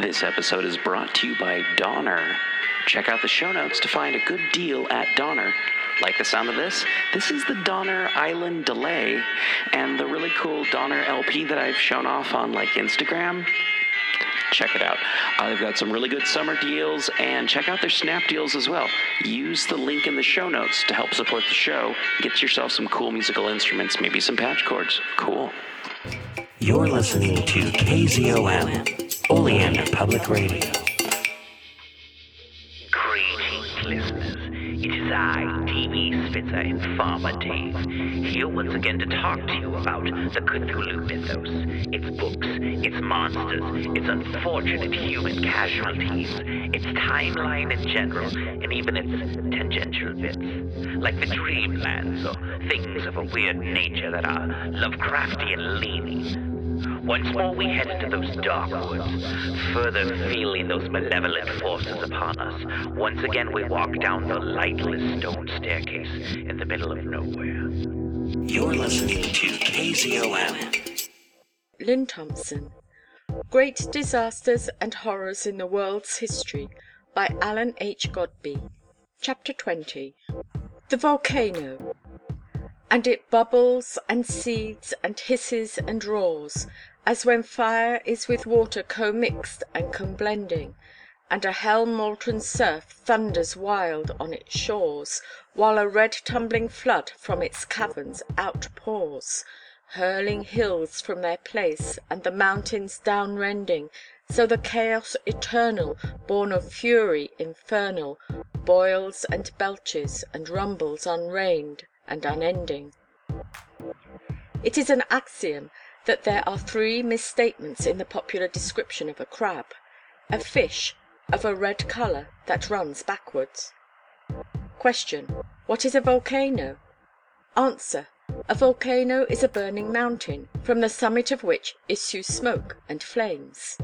This episode is brought to you by Donner. Check out the show notes to find a good deal at Donner. Like the sound of this? This is the Donner Island Delay and the really cool Donner LP that I've shown off on like Instagram. Check it out. They've got some really good summer deals and check out their snap deals as well. Use the link in the show notes to help support the show. Get yourself some cool musical instruments, maybe some patch cords. Cool. You're listening to KZOM, Oleander Public Radio. Greetings, listeners. It is I, Spitzer Informer Dave, here once again to talk to you about the Cthulhu mythos, its books, its monsters, its unfortunate human casualties, its timeline in general, and even its tangential bits, like the dreamlands or things of a weird nature that are Lovecraftian leaning. Once more we head into those dark woods, further feeling those malevolent forces upon us. Once again we walk down the lightless stone staircase in the middle of nowhere. You're listening to KZOM. Lynn Thompson. Great Disasters and Horrors in the World's History by Allan H. Godbey. Chapter 20 The Volcano. And it bubbles and seethes and hisses and roars, as when fire is with water commixed and comblending, and a hell molten surf thunders wild on its shores, while a red tumbling flood from its caverns outpours, hurling hills from their place, and the mountains down–rending, so the chaos eternal, born of fury infernal, boils and belches, and rumbles unreined and unending. It is an axiom that there are three misstatements in the popular description of a crab: a fish of a red colour that runs backwards. Question. What is a volcano? Answer. A volcano is a burning mountain, from the summit of which issue smoke and flames.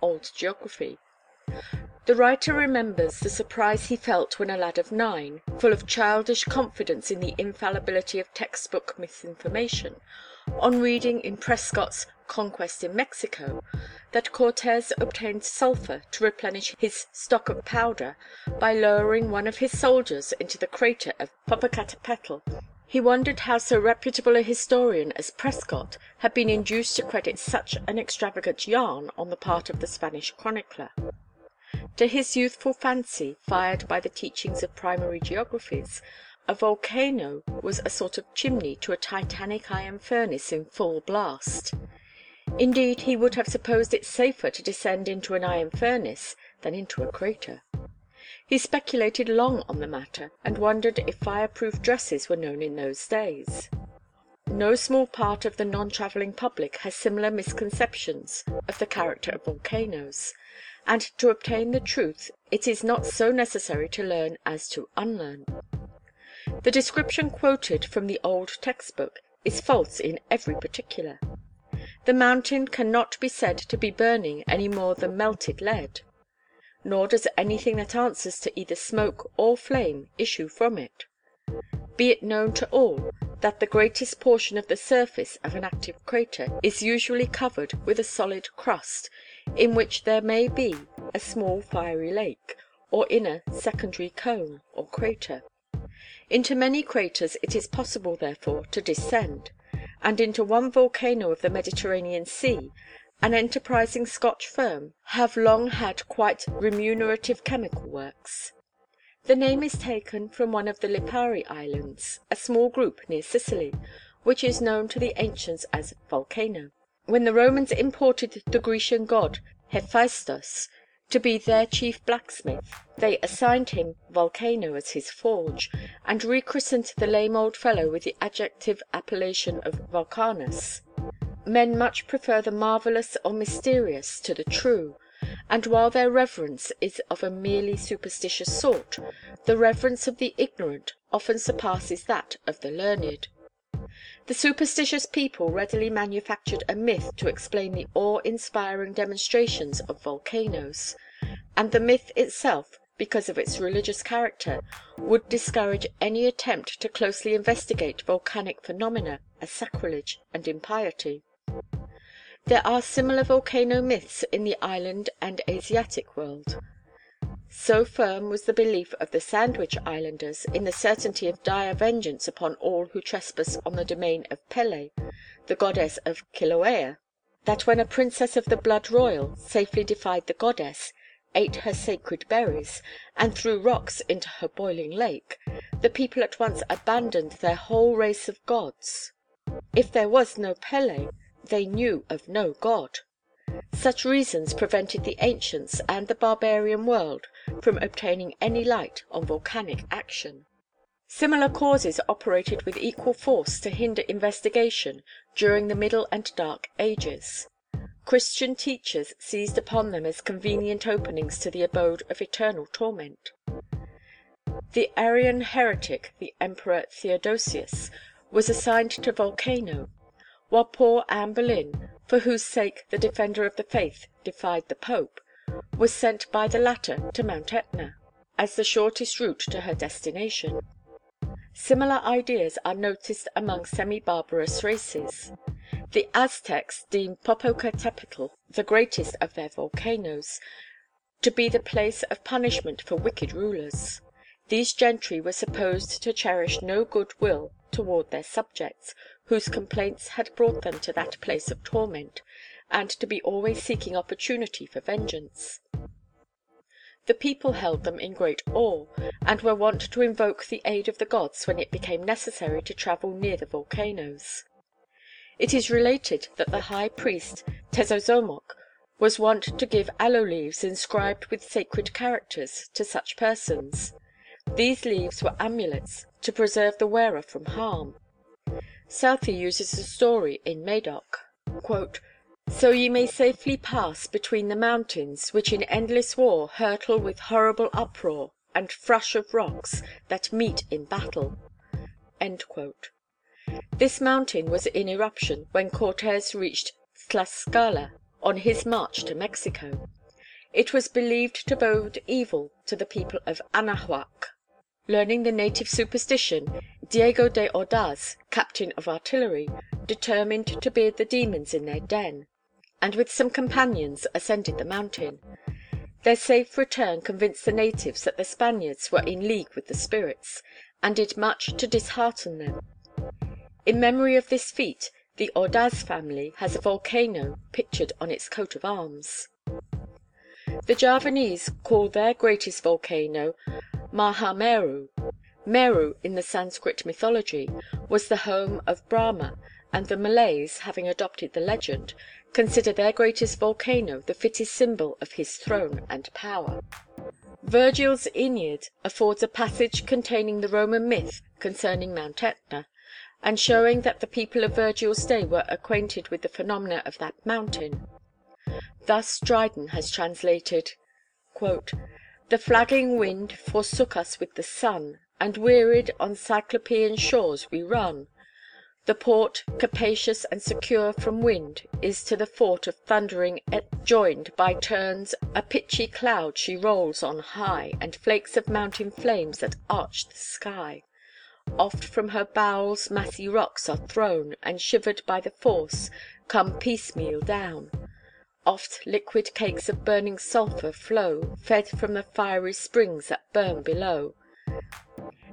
Old Geography. The writer remembers the surprise he felt when a lad of nine, full of childish confidence in the infallibility of text book misinformation, on reading in Prescott's "Conquest in Mexico," that Cortes obtained sulphur to replenish his stock of powder by lowering one of his soldiers into the crater of Popocatepetl. He wondered how so reputable a historian as Prescott had been induced to credit such an extravagant yarn on the part of the Spanish chronicler. To his youthful fancy, fired by the teachings of primary geographies, a volcano was a sort of chimney to a titanic iron furnace in full blast. Indeed, he would have supposed it safer to descend into an iron furnace than into a crater. He speculated long on the matter, and wondered if fireproof dresses were known in those days. No small part of the non–travelling public has similar misconceptions of the character of volcanoes and to obtain the truth it is not so necessary to learn as to unlearn. The description quoted from the old text–book is false in every particular. The mountain cannot be said to be burning any more than melted lead. Nor does anything that answers to either smoke or flame issue from it. Be it known to all, that the greatest portion of the surface of an active crater is usually covered with a solid crust, in which there may be a small fiery lake, or inner secondary cone or crater. Into many craters it is possible therefore to descend, and into one volcano of the Mediterranean Sea an enterprising Scotch firm have long had quite remunerative chemical works. The name is taken from one of the Lipari Islands, a small group near Sicily, which is known to the ancients as Volcano. When the Romans imported the Grecian god Hephaistos to be their chief blacksmith, they assigned him Volcano as his forge, and rechristened the lame old fellow with the adjective appellation of Vulcanus. Men much prefer the marvellous or mysterious to the true, and while their reverence is of a merely superstitious sort, the reverence of the ignorant often surpasses that of the learned. The superstitious people readily manufactured a myth to explain the awe inspiring demonstrations of volcanoes, and the myth itself, because of its religious character, would discourage any attempt to closely investigate volcanic phenomena as sacrilege and impiety. There are similar volcano myths in the island and Asiatic world. So firm was the belief of the Sandwich Islanders in the certainty of dire vengeance upon all who trespass on the domain of Pele, the goddess of Kilauea, that when a princess of the blood royal safely defied the goddess, ate her sacred berries, and threw rocks into her boiling lake, the people at once abandoned their whole race of gods. If there was no Pele, they knew of no god. Such reasons prevented the ancients and the barbarian world from obtaining any light on volcanic action. Similar causes operated with equal force to hinder investigation during the Middle and Dark Ages. Christian teachers seized upon them as convenient openings to the abode of eternal torment. The Arian heretic, the Emperor Theodosius, was assigned to Volcano, while poor Anne Boleyn for whose sake the Defender of the Faith defied the Pope, was sent by the latter to Mount Etna, as the shortest route to her destination. Similar ideas are noticed among semi barbarous races. The Aztecs deemed Popocatepetl, the greatest of their volcanoes, to be the place of punishment for wicked rulers. These gentry were supposed to cherish no good will toward their subjects, whose complaints had brought them to that place of torment, and to be always seeking opportunity for vengeance. The people held them in great awe, and were wont to invoke the aid of the gods when it became necessary to travel near the volcanoes. It is related that the high priest Tezozomoc was wont to give aloe leaves inscribed with sacred characters to such persons. These leaves were amulets to preserve the wearer from harm. Southey uses the story in Madoc: "So ye may safely pass between the mountains, Which in endless war hurtle with horrible uproar And frush of rocks, that meet in battle." This mountain was in eruption when Cortes reached Tlascala on his march to Mexico. It was believed to bode evil to the people of Anahuac. Learning the native superstition, Diego de Ordaz, captain of artillery, determined to beard the demons in their den, and with some companions ascended the mountain. Their safe return convinced the natives that the Spaniards were in league with the spirits, and did much to dishearten them. In memory of this feat the Ordaz family has a volcano pictured on its coat of arms. The Javanese call their greatest volcano Maha Meru. Meru, in the Sanskrit mythology, was the home of Brahma, and the Malays, having adopted the legend, consider their greatest volcano the fittest symbol of his throne and power. Virgil's Aeneid affords a passage containing the Roman myth concerning Mount Etna, and showing that the people of Virgil's day were acquainted with the phenomena of that mountain. Thus Dryden has translated the flagging wind forsook us with the sun, And wearied on Cyclopean shores we run. The port, capacious and secure from wind, Is to the fort of thundering Etna joined By turns a pitchy cloud she rolls on high, And flakes of mountain flames that arch the sky. Oft from her bowels massy rocks are thrown, And shivered by the force, come piecemeal down. Oft liquid cakes of burning sulphur flow, Fed from the fiery springs that burn below.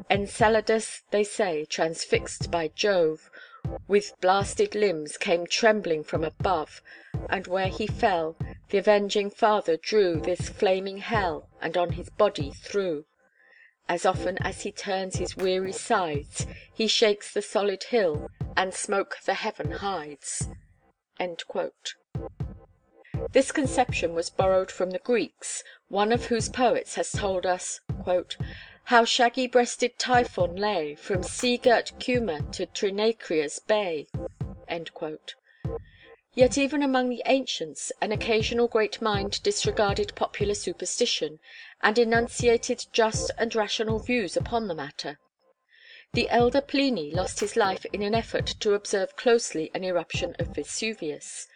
Enceladus, they say, transfixed by Jove, With blasted limbs came trembling from above, And where he fell, th' avenging Father drew This flaming hell, and on his body threw. As often as he turns his weary sides, He shakes the solid hill, and smoke the heaven hides." This conception was borrowed from the Greeks, one of whose poets has told us "How shaggy breasted Typhon lay From sea girt Cuma to Trinacria's bay." Yet even among the ancients an occasional great mind disregarded popular superstition, and enunciated just and rational views upon the matter. The elder Pliny lost his life in an effort to observe closely an eruption of Vesuvius;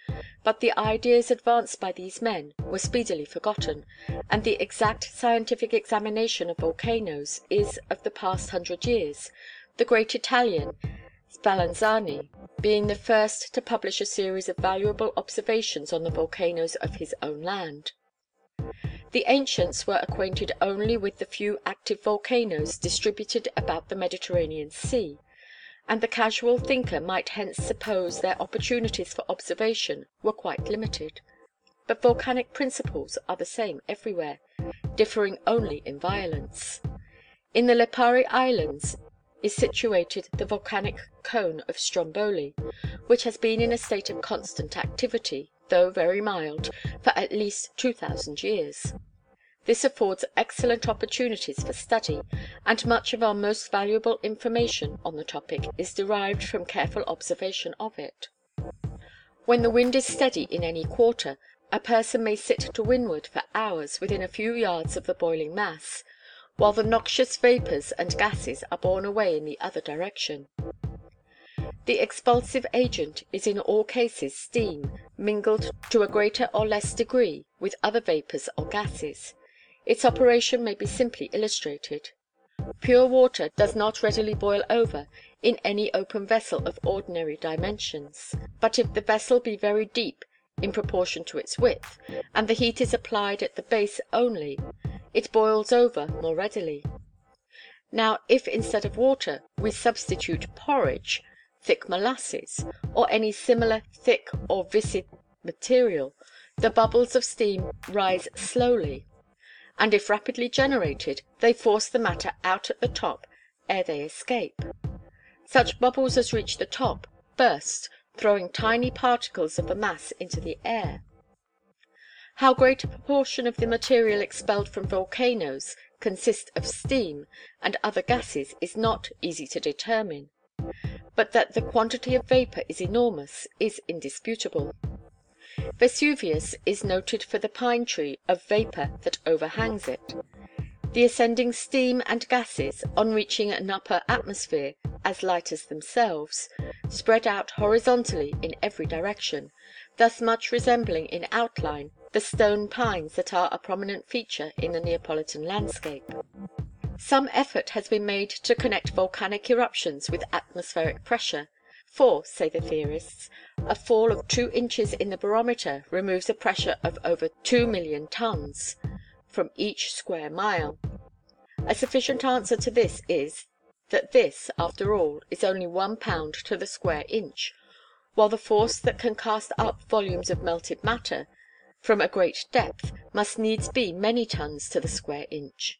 but the ideas advanced by these men were speedily forgotten, and the exact scientific examination of volcanoes is of the past hundred years, the great Italian, Spallanzani, being the first to publish a series of valuable observations on the volcanoes of his own land. The ancients were acquainted only with the few active volcanoes distributed about the Mediterranean Sea, and the casual thinker might hence suppose their opportunities for observation were quite limited. But volcanic principles are the same everywhere, differing only in violence. In the Lipari Islands is situated the volcanic cone of Stromboli, which has been in a state of constant activity, though very mild, for at least 2,000 years. This affords excellent opportunities for study, and much of our most valuable information on the topic is derived from careful observation of it. When the wind is steady in any quarter, a person may sit to windward for hours within a few yards of the boiling mass, while the noxious vapours and gases are borne away in the other direction. The expulsive agent is in all cases steam, mingled to a greater or less degree with other vapours or gases. Its operation may be simply illustrated. Pure water does not readily boil over in any open vessel of ordinary dimensions, but if the vessel be very deep in proportion to its width, and the heat is applied at the base only, it boils over more readily. Now if instead of water we substitute porridge, thick molasses, or any similar thick or viscid material, the bubbles of steam rise slowly, and if rapidly generated, they force the matter out at the top ere they escape. Such bubbles as reach the top burst, throwing tiny particles of the mass into the air. How great a proportion of the material expelled from volcanoes consists of steam and other gases is not easy to determine but that the quantity of vapour is enormous is indisputable. Vesuvius is noted for the pine tree of vapour that overhangs it. The ascending steam and gases, on reaching an upper atmosphere as light as themselves, spread out horizontally in every direction, thus much resembling in outline the stone pines that are a prominent feature in the Neapolitan landscape. Some effort has been made to connect volcanic eruptions with atmospheric pressure, for, say the theorists, a fall of two inches in the barometer removes a pressure of over 2,000,000 tons from each square mile. A sufficient answer to this is, that this, after all, is only one pound to the square inch, while the force that can cast up volumes of melted matter from a great depth must needs be many tons to the square inch.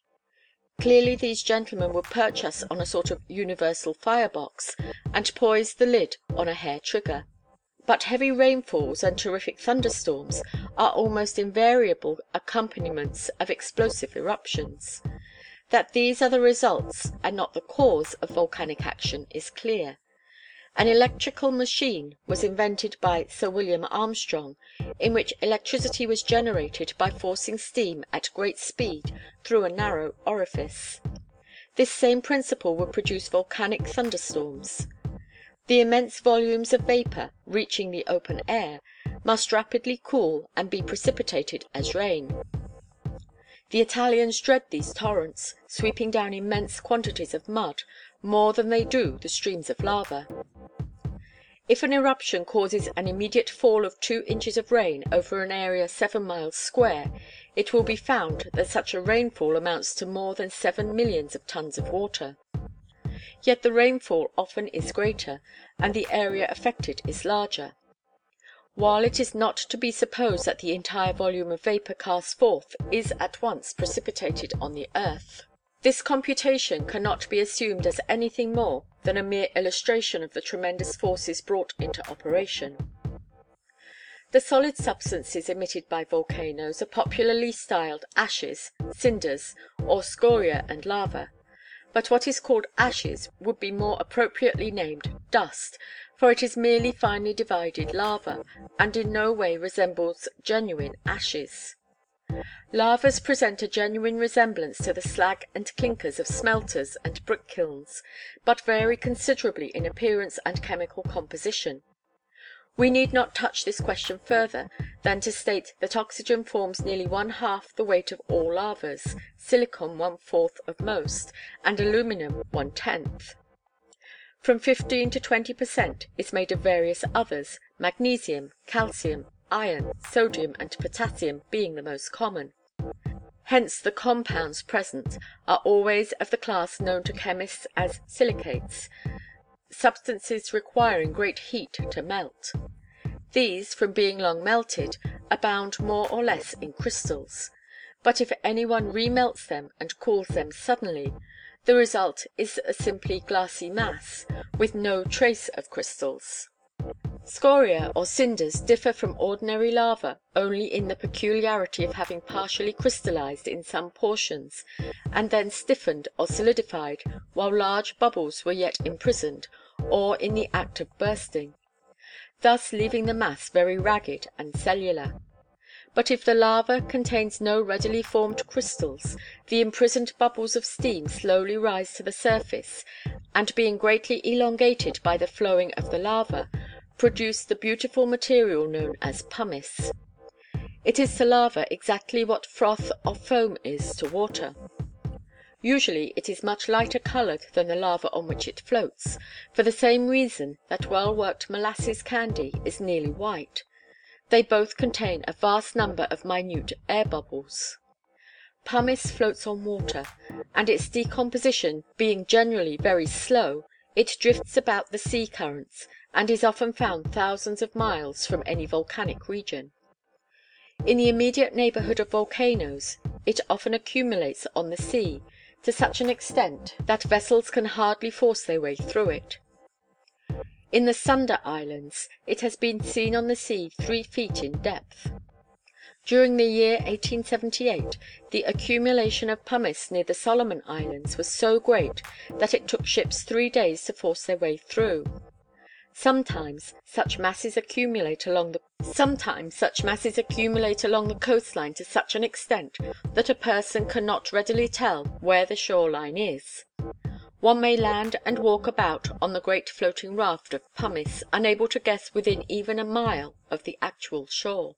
Clearly these gentlemen would perch us on a sort of universal fire box, and poise the lid on a hair trigger. But heavy rainfalls and terrific thunderstorms are almost invariable accompaniments of explosive eruptions. That these are the results and not the cause of volcanic action is clear. An electrical machine was invented by Sir William Armstrong, in which electricity was generated by forcing steam at great speed through a narrow orifice. This same principle would produce volcanic thunderstorms. The immense volumes of vapour, reaching the open air, must rapidly cool and be precipitated as rain. The Italians dread these torrents, sweeping down immense quantities of mud, more than they do the streams of lava. If an eruption causes an immediate fall of two inches of rain over an area seven miles square, it will be found that such a rainfall amounts to more than seven millions of tons of water. Yet the rainfall often is greater, and the area affected is larger. While it is not to be supposed that the entire volume of vapour cast forth is at once precipitated on the earth. This computation cannot be assumed as anything more than a mere illustration of the tremendous forces brought into operation. The solid substances emitted by volcanoes are popularly styled ashes, cinders, or scoria and lava; but what is called ashes would be more appropriately named dust, for it is merely finely divided lava, and in no way resembles genuine ashes. Lavas present a genuine resemblance to the slag and clinkers of smelters and brick kilns, but vary considerably in appearance and chemical composition. We need not touch this question further than to state that oxygen forms nearly one half the weight of all lavas, silicon one fourth of most, and aluminum one tenth. From 15 to 20 per cent. is made of various others, magnesium, calcium, iron, sodium and potassium being the most common. Hence the compounds present are always of the class known to chemists as silicates, substances requiring great heat to melt. These, from being long melted, abound more or less in crystals; but if any one remelts them and cools them suddenly, the result is a simply glassy mass, with no trace of crystals. Scoria or cinders differ from ordinary lava only in the peculiarity of having partially crystallized in some portions and then stiffened or solidified while large bubbles were yet imprisoned or in the act of bursting, thus leaving the mass very ragged and cellular. But if the lava contains no readily formed crystals, the imprisoned bubbles of steam slowly rise to the surface, and being greatly elongated by the flowing of the lava, produce the beautiful material known as pumice. It is to lava exactly what froth or foam is to water. Usually it is much lighter colored than the lava on which it floats, for the same reason that well worked molasses candy is nearly white. They both contain a vast number of minute air bubbles. Pumice floats on water, and its decomposition being generally very slow, it drifts about the sea currents and is often found thousands of miles from any volcanic region. In the immediate neighborhood of volcanoes it often accumulates on the sea to such an extent that vessels can hardly force their way through it. In the Sunda Islands it has been seen on the sea three feet in depth. During the year 1878 the accumulation of pumice near the Solomon Islands was so great that it took ships three days to force their way through. Sometimes such masses accumulate along the coastline to such an extent that a person can not readily tell where the shore line is. One may land and walk about on the great floating raft of pumice, unable to guess within even a mile of the actual shore.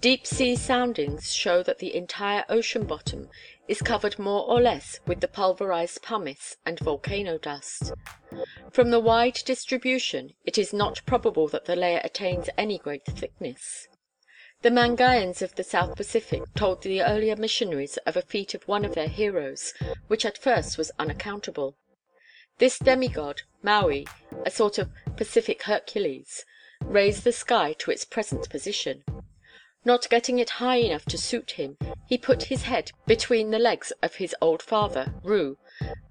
Deep sea soundings show that the entire ocean bottom is covered more or less with the pulverized pumice and volcano dust. From the wide distribution it is not probable that the layer attains any great thickness. The Mangaians of the South Pacific told the earlier missionaries of a feat of one of their heroes, which at first was unaccountable. This demigod, Maui, a sort of Pacific Hercules, raised the sky to its present position. Not getting it high enough to suit him, he put his head between the legs of his old father, Ru,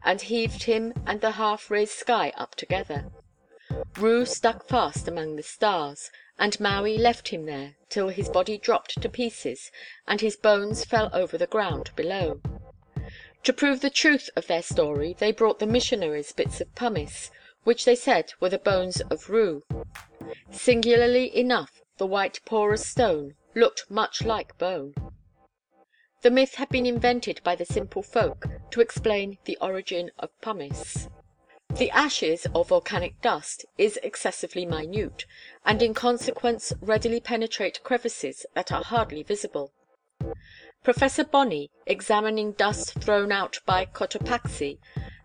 and heaved him and the half raised sky up together. Ru stuck fast among the stars, and Maui left him there till his body dropped to pieces and his bones fell over the ground below. To prove the truth of their story they brought the missionaries bits of pumice, which they said were the bones of Ru. Singularly enough the white porous stone looked much like bone. The myth had been invented by the simple folk to explain the origin of pumice. The ashes or volcanic dust is excessively minute, and in consequence readily penetrate crevices that are hardly visible. Professor Bonney, examining dust thrown out by Cotopaxi,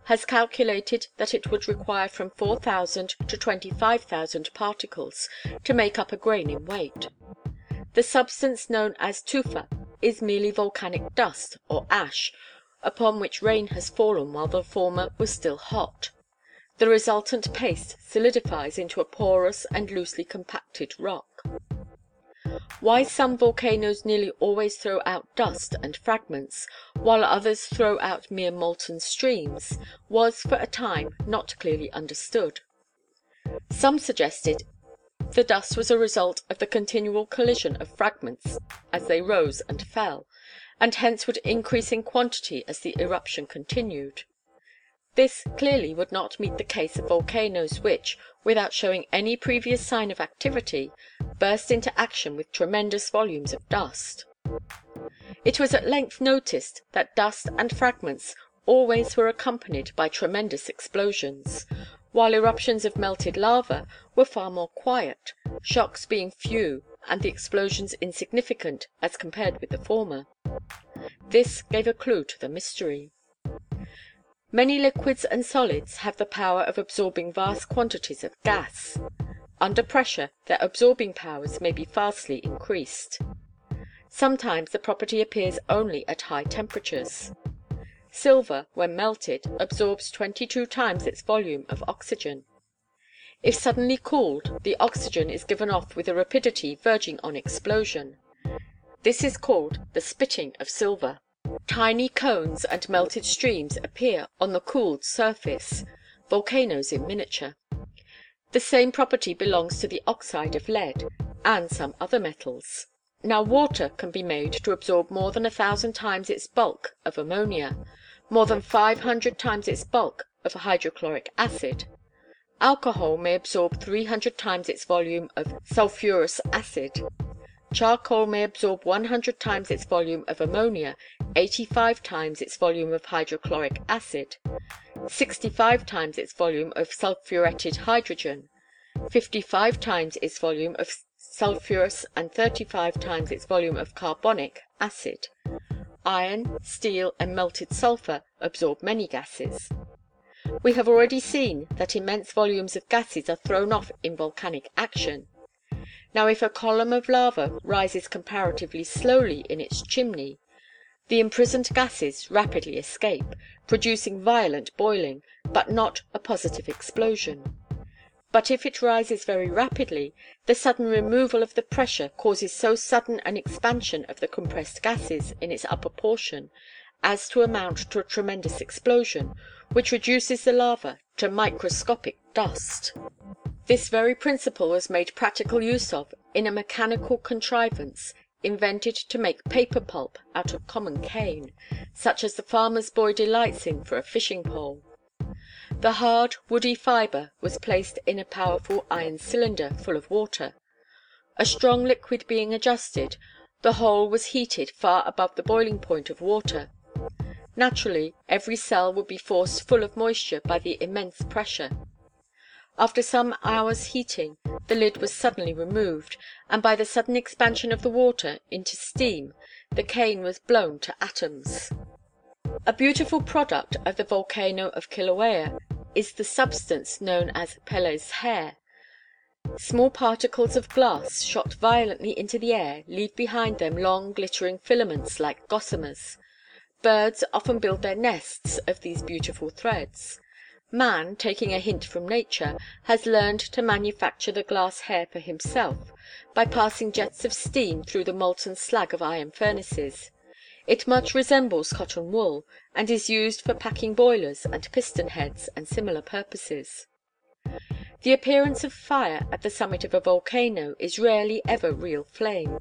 has calculated that it would require from 4,000 to 25,000 particles to make up a grain in weight. The substance known as tufa is merely volcanic dust or ash upon which rain has fallen while the former was still hot. The resultant paste solidifies into a porous and loosely compacted rock. Why some volcanoes nearly always throw out dust and fragments, while others throw out mere molten streams, was for a time not clearly understood. Some suggested the dust was a result of the continual collision of fragments as they rose and fell, and hence would increase in quantity as the eruption continued. This, clearly, would not meet the case of volcanoes which, without showing any previous sign of activity, burst into action with tremendous volumes of dust. It was at length noticed that dust and fragments always were accompanied by tremendous explosions, while eruptions of melted lava were far more quiet, shocks being few and the explosions insignificant as compared with the former. This gave a clue to the mystery. Many liquids and solids have the power of absorbing vast quantities of gas. Under pressure their absorbing powers may be vastly increased. Sometimes the property appears only at high temperatures. Silver, when melted, absorbs twenty two times its volume of oxygen. If suddenly cooled, the oxygen is given off with a rapidity verging on explosion. This is called the "spitting" of silver. Tiny cones and melted streams appear on the cooled surface volcanoes in miniature. The same property belongs to the oxide of lead, and some other metals. Now water can be made to absorb more than a thousand times its bulk of ammonia, more than five hundred times its bulk of hydrochloric acid. Alcohol may absorb three hundred times its volume of sulphurous acid. Charcoal may absorb one hundred times its volume of ammonia, eighty five times its volume of hydrochloric acid, sixty five times its volume of sulphuretted hydrogen, fifty five times its volume of sulphurous and thirty five times its volume of carbonic acid. Iron, steel, and melted sulphur absorb many gases. We have already seen that immense volumes of gases are thrown off in volcanic action. Now if a column of lava rises comparatively slowly in its chimney, the imprisoned gases rapidly escape, producing violent boiling, but not a positive explosion. But if it rises very rapidly, the sudden removal of the pressure causes so sudden an expansion of the compressed gases in its upper portion as to amount to a tremendous explosion, which reduces the lava to microscopic dust. This very principle was made practical use of in a mechanical contrivance invented to make paper pulp out of common cane, such as the farmer's boy delights in for a fishing pole. The hard, woody fibre was placed in a powerful iron cylinder full of water. A strong liquid being adjusted, the whole was heated far above the boiling point of water. Naturally, every cell would be forced full of moisture by the immense pressure. After some hours' heating, the lid was suddenly removed, and by the sudden expansion of the water into steam the cane was blown to atoms. A beautiful product of the volcano of Kilauea is the substance known as Pele's hair. Small particles of glass shot violently into the air leave behind them long glittering filaments like gossamers. Birds often build their nests of these beautiful threads. Man, taking a hint from nature, has learned to manufacture the glass hair for himself by passing jets of steam through the molten slag of iron furnaces. It much resembles cotton wool, and is used for packing boilers and piston heads and similar purposes. The appearance of fire at the summit of a volcano is rarely ever real flame.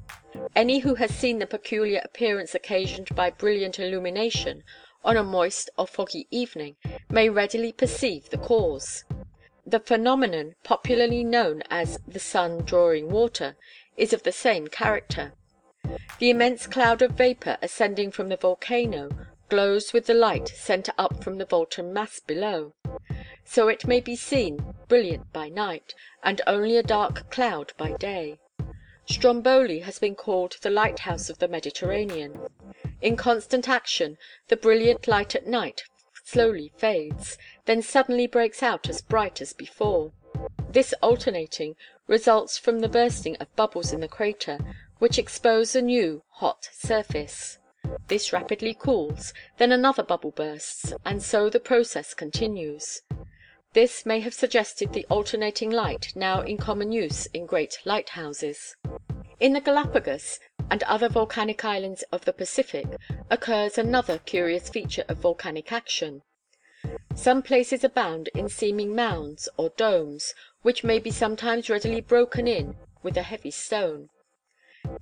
Any who has seen the peculiar appearance occasioned by brilliant illumination on a moist or foggy evening may readily perceive the cause. The phenomenon popularly known as the sun drawing water is of the same character. The immense cloud of vapor ascending from the volcano glows with the light sent up from the molten mass below. So it may be seen brilliant by night, and only a dark cloud by day. Stromboli has been called the lighthouse of the Mediterranean. In constant action, the brilliant light at night slowly fades, then suddenly breaks out as bright as before. This alternating results from the bursting of bubbles in the crater, which expose a new, hot surface. This rapidly cools, then another bubble bursts, and so the process continues. This may have suggested the alternating light now in common use in great lighthouses. In the Galapagos and other volcanic islands of the Pacific occurs another curious feature of volcanic action. Some places abound in seeming mounds or domes, which may be sometimes readily broken in with a heavy stone.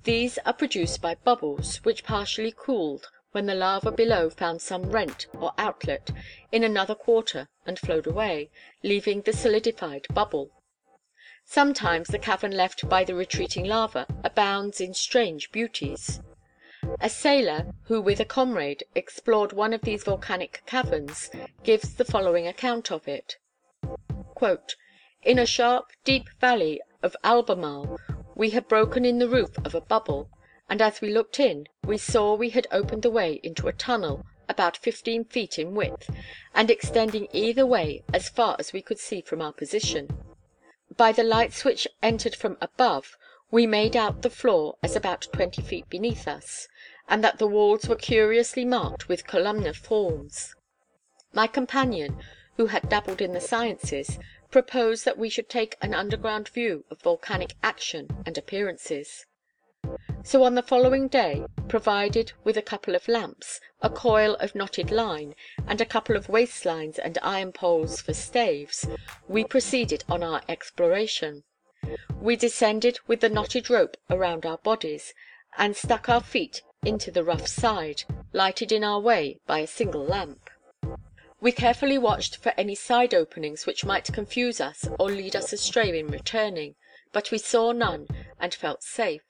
These are produced by bubbles, which partially cooled when the lava below found some rent or outlet in another quarter and flowed away, leaving the solidified bubble. Sometimes the cavern left by the retreating lava abounds in strange beauties. A sailor who with a comrade explored one of these volcanic caverns gives the following account of it: "In a sharp, deep valley of Albemarle we had broken in the roof of a bubble, and as we looked in we saw we had opened the way into a tunnel about fifteen feet in width, and extending either way as far as we could see from our position. By the lights which entered from above we made out the floor as about twenty feet beneath us, and that the walls were curiously marked with columnar forms. My companion, who had dabbled in the sciences, proposed that we should take an underground view of volcanic action and appearances. So on the following day, provided with a couple of lamps, a coil of knotted line, and a couple of waist lines and iron poles for staves, we proceeded on our exploration. We descended with the knotted rope around our bodies, and stuck our feet into the rough side, lighted in our way by a single lamp. We carefully watched for any side openings which might confuse us or lead us astray in returning, but we saw none, and felt safe.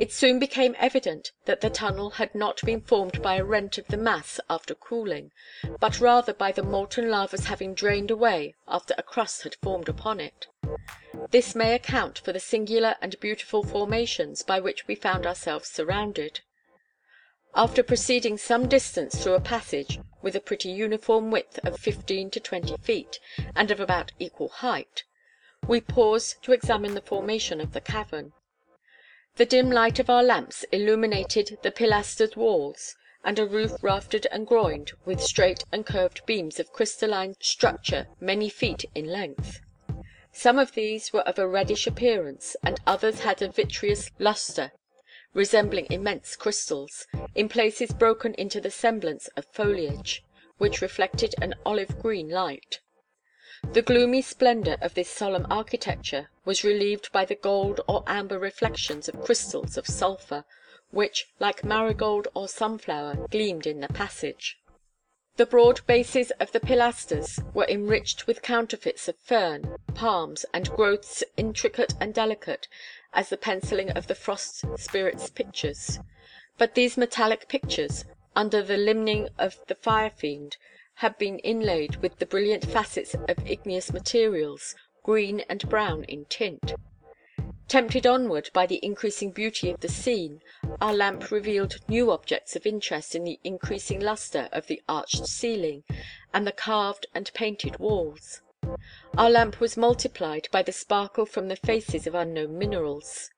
It soon became evident that the tunnel had not been formed by a rent of the mass after cooling, but rather by the molten lavas having drained away after a crust had formed upon it. This may account for the singular and beautiful formations by which we found ourselves surrounded. After proceeding some distance through a passage with a pretty uniform width of fifteen to twenty feet, and of about equal height, we paused to examine the formation of the cavern. The dim light of our lamps illuminated the pilastered walls, and a roof raftered and groined with straight and curved beams of crystalline structure many feet in length. Some of these were of a reddish appearance, and others had a vitreous lustre, resembling immense crystals, in places broken into the semblance of foliage, which reflected an olive green light. The gloomy splendor of this solemn architecture was relieved by the gold or amber reflections of crystals of sulphur, which, like marigold or sunflower, gleamed in the passage. The broad bases of the pilasters were enriched with counterfeits of fern, palms, and growths intricate and delicate as the pencilling of the frost spirit's pictures. But these metallic pictures, under the limning of the fire fiend, had been inlaid with the brilliant facets of igneous materials, green and brown in tint. Tempted onward by the increasing beauty of the scene, our lamp revealed new objects of interest in the increasing lustre of the arched ceiling and the carved and painted walls. Our lamp was multiplied by the sparkle from the faces of unknown minerals.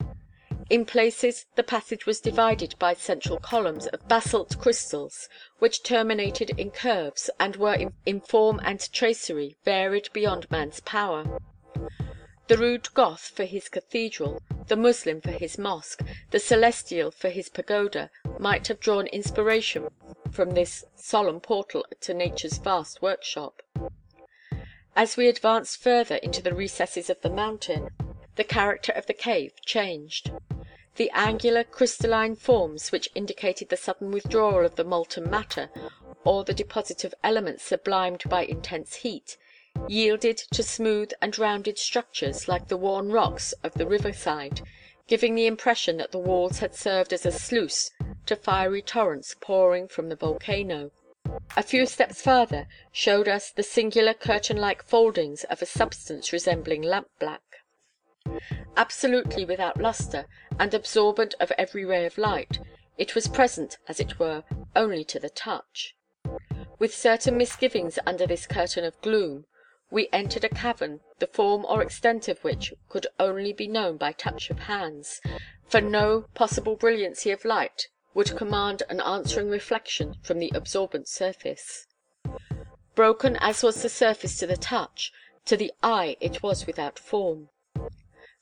In places the passage was divided by central columns of basalt crystals, which terminated in curves, and were in form and tracery varied beyond man's power. The rude Goth for his cathedral, the Moslem for his mosque, the Celestial for his pagoda, might have drawn inspiration from this solemn portal to nature's vast workshop. As we advanced further into the recesses of the mountain, the character of the cave changed. The angular crystalline forms which indicated the sudden withdrawal of the molten matter, or the deposit of elements sublimed by intense heat, yielded to smooth and rounded structures like the worn rocks of the river side, giving the impression that the walls had served as a sluice to fiery torrents pouring from the volcano. A few steps farther showed us the singular curtain like foldings of a substance resembling lampblack. Absolutely without lustre, and absorbent of every ray of light, it was present, as it were, only to the touch. With certain misgivings under this curtain of gloom, we entered a cavern the form or extent of which could only be known by touch of hands, for no possible brilliancy of light would command an answering reflection from the absorbent surface. Broken as was the surface to the touch, to the eye it was without form.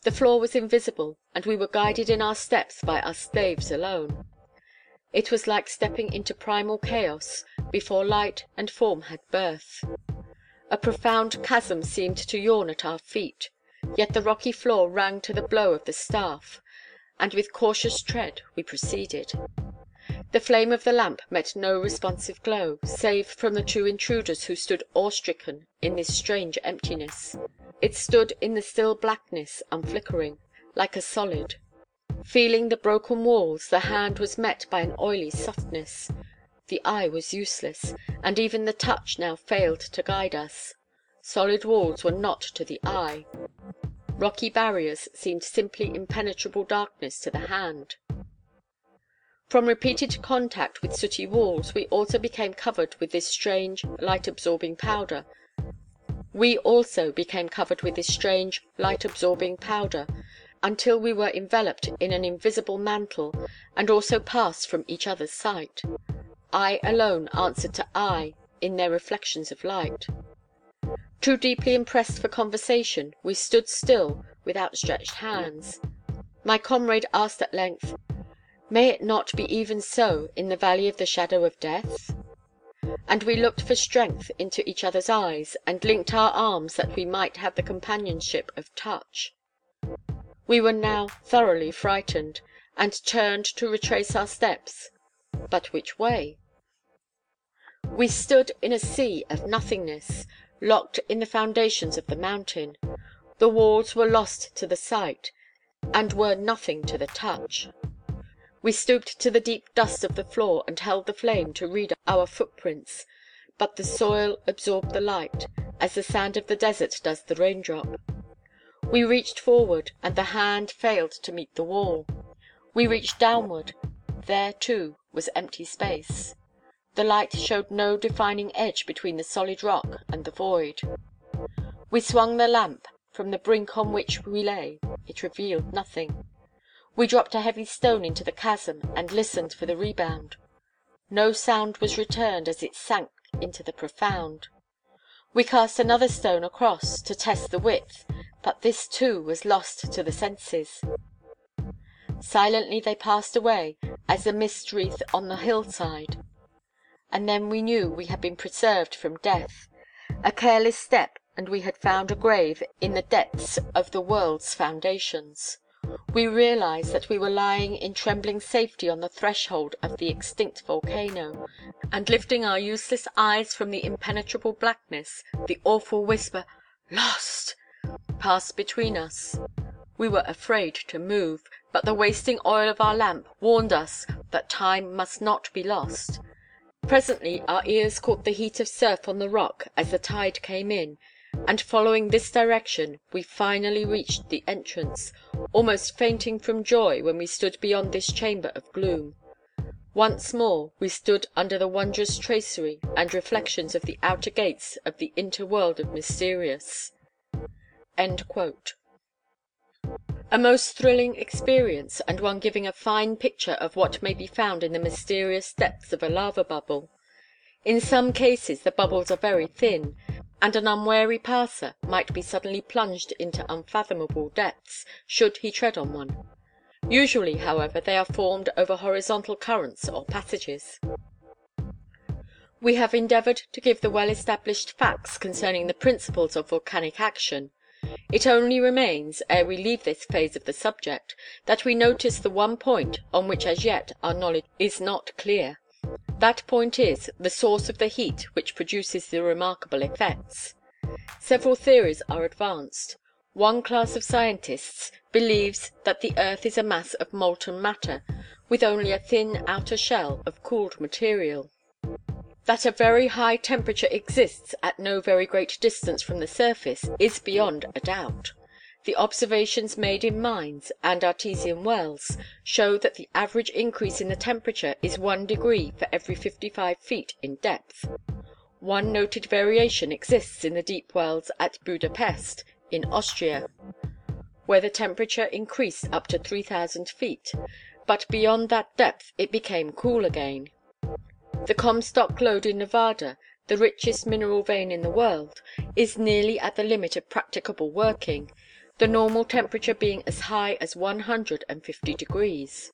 The floor was invisible, and we were guided in our steps by our staves alone. It was like stepping into primal chaos before light and form had birth. A profound chasm seemed to yawn at our feet, yet the rocky floor rang to the blow of the staff, and with cautious tread we proceeded. The flame of the lamp met no responsive glow, save from the two intruders who stood awe stricken in this strange emptiness. It stood in the still blackness, unflickering, like a solid. Feeling the broken walls, the hand was met by an oily softness. The eye was useless, and even the touch now failed to guide us. Solid walls were not to the eye. Rocky barriers seemed simply impenetrable darkness to the hand. From repeated contact with sooty walls we also became covered with this strange, light absorbing powder, until we were enveloped in an invisible mantle, and also passed from each other's sight. Eye alone answered to eye in their reflections of light. Too deeply impressed for conversation, we stood still with outstretched hands. My comrade asked at length, "May it not be even so in the valley of the shadow of death?" And we looked for strength into each other's eyes, and linked our arms that we might have the companionship of touch. We were now thoroughly frightened, and turned to retrace our steps. But which way? We stood in a sea of nothingness, locked in the foundations of the mountain. The walls were lost to the sight, and were nothing to the touch. We stooped to the deep dust of the floor and held the flame to read our footprints, but the soil absorbed the light, as the sand of the desert does the raindrop. We reached forward, and the hand failed to meet the wall. We reached downward; there, too, was empty space. The light showed no defining edge between the solid rock and the void. We swung the lamp from the brink on which we lay; it revealed nothing. We dropped a heavy stone into the chasm, and listened for the rebound. No sound was returned as it sank into the profound. We cast another stone across, to test the width, but this too was lost to the senses. Silently they passed away, as the mist wreath on the hillside. And then we knew we had been preserved from death. A careless step, and we had found a grave in the depths of the world's foundations. We realized that we were lying in trembling safety on the threshold of the extinct volcano, and lifting our useless eyes from the impenetrable blackness, the awful whisper, "Lost!" passed between us. We were afraid to move, but the wasting oil of our lamp warned us that time must not be lost. Presently our ears caught the heat of surf on the rock as the tide came in, and following this direction we finally reached the entrance, almost fainting from joy when we stood beyond this chamber of gloom. Once more we stood under the wondrous tracery and reflections of the outer gates of the inter world of Mysterious. A most thrilling experience, and one giving a fine picture of what may be found in the mysterious depths of a lava bubble. In some cases the bubbles are very thin, and an unwary passer might be suddenly plunged into unfathomable depths, should he tread on one. Usually, however, they are formed over horizontal currents or passages. We have endeavored to give the well established facts concerning the principles of volcanic action. It only remains, ere we leave this phase of the subject, that we notice the one point on which as yet our knowledge is not clear. That point is, the source of the heat which produces the remarkable effects. Several theories are advanced. One class of scientists believes that the earth is a mass of molten matter, with only a thin outer shell of cooled material. That a very high temperature exists at no very great distance from the surface is beyond a doubt. The observations made in mines and artesian wells show that the average increase in the temperature is one degree for every fifty five feet in depth. One noted variation exists in the deep wells at Buda Pesth, in Austria, where the temperature increased up to 3000 feet, but beyond that depth it became cool again. The Comstock lode in Nevada, the richest mineral vein in the world, is nearly at the limit of practicable working the normal temperature being as high as one hundred and fifty degrees.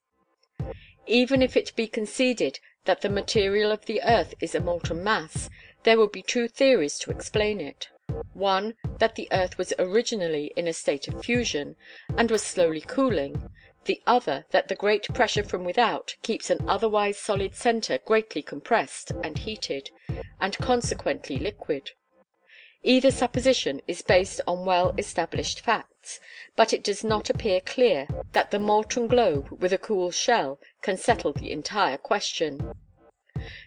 Even if it be conceded that the material of the earth is a molten mass, there would be two theories to explain it: one, that the earth was originally in a state of fusion, and was slowly cooling; the other, that the great pressure from without keeps an otherwise solid centre greatly compressed and heated, and consequently liquid. Either supposition is based on well established facts, but it does not appear clear that the molten globe with a cool shell can settle the entire question.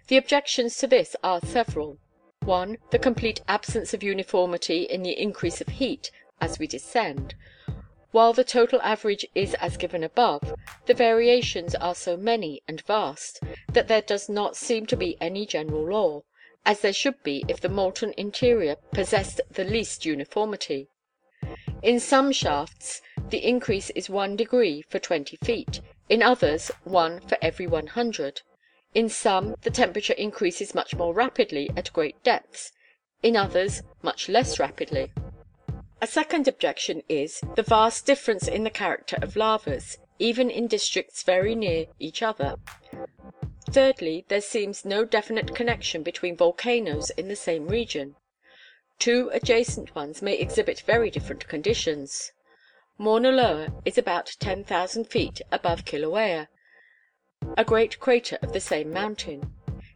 The objections to this are several: 1. The complete absence of uniformity in the increase of heat as we descend. While the total average is as given above, the variations are so many and vast that there does not seem to be any general law as there should be if the molten interior possessed the least uniformity. In some shafts the increase is one degree for twenty feet, in others one for every one hundred. In some the temperature increases much more rapidly at great depths, in others much less rapidly. A second objection is, the vast difference in the character of lavas, even in districts very near each other. Thirdly, there seems no definite connection between volcanoes in the same region. Two adjacent ones may exhibit very different conditions. Mauna Loa is about 10,000 feet above Kilauea, a great crater of the same mountain;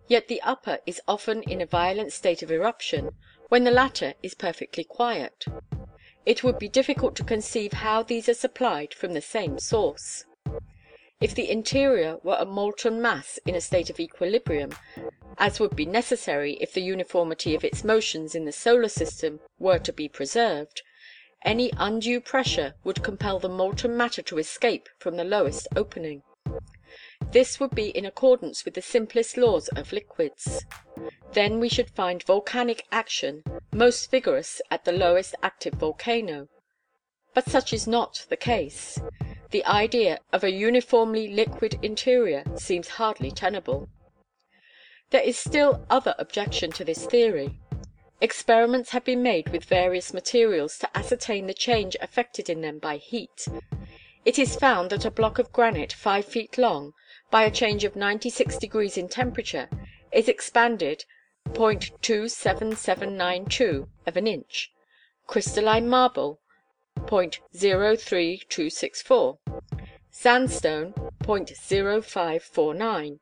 yet the upper is often in a violent state of eruption, when the latter is perfectly quiet. It would be difficult to conceive how these are supplied from the same source. If the interior were a molten mass in a state of equilibrium, as would be necessary if the uniformity of its motions in the solar system were to be preserved, any undue pressure would compel the molten matter to escape from the lowest opening. This would be in accordance with the simplest laws of liquids. Then we should find volcanic action most vigorous at the lowest active volcano. But such is not the case the idea of a uniformly liquid interior seems hardly tenable. There is still other objection to this theory. Experiments have been made with various materials to ascertain the change effected in them by heat. It is found that a block of granite five feet long, by a change of 96 degrees in temperature, is expanded .27792 of an inch; crystalline marble .03264; sandstone .0549.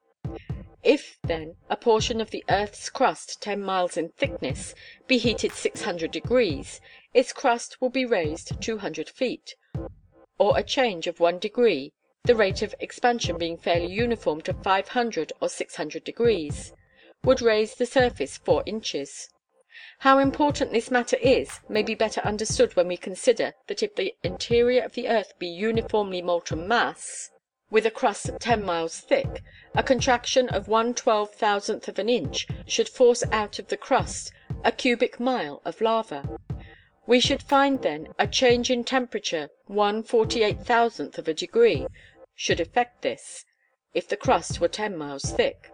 If, then, a portion of the earth's crust ten miles in thickness be heated 600 degrees, its crust will be raised 200 feet, or a change of one degree, the rate of expansion being fairly uniform to 500 or 600 degrees, would raise the surface four inches. How important this matter is may be better understood when we consider that if the interior of the earth be uniformly molten mass, with a crust ten miles thick, a contraction of one twelve thousandth of an inch should force out of the crust a cubic mile of lava. We should find then a change in temperature one forty eight thousandth of a degree should effect this, if the crust were ten miles thick.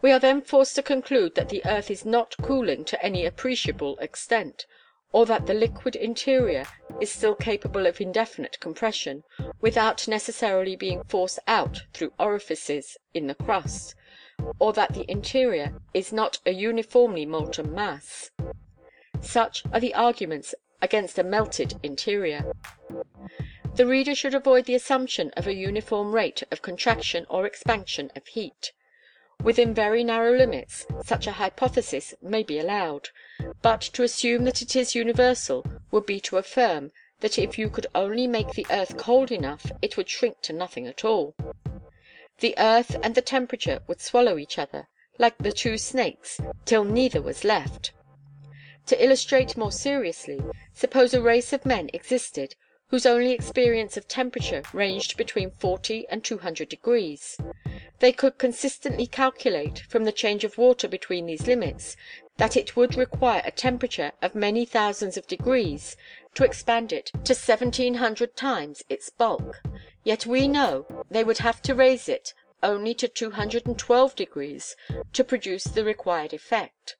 We are then forced to conclude that the earth is not cooling to any appreciable extent, or that the liquid interior is still capable of indefinite compression, without necessarily being forced out through orifices in the crust, or that the interior is not a uniformly molten mass. Such are the arguments against a melted interior. The reader should avoid the assumption of a uniform rate of contraction or expansion of heat. Within very narrow limits, such a hypothesis may be allowed, but to assume that it is universal would be to affirm that if you could only make the earth cold enough it would shrink to nothing at all. The earth and the temperature would swallow each other, like the two snakes, till neither was left. To illustrate more seriously, suppose a race of men existed whose only experience of temperature ranged between 40 and 200 degrees. They could consistently calculate, from the change of water between these limits, that it would require a temperature of many thousands of degrees to expand it to 1700 times its bulk, yet we know they would have to raise it only to 212 degrees to produce the required effect;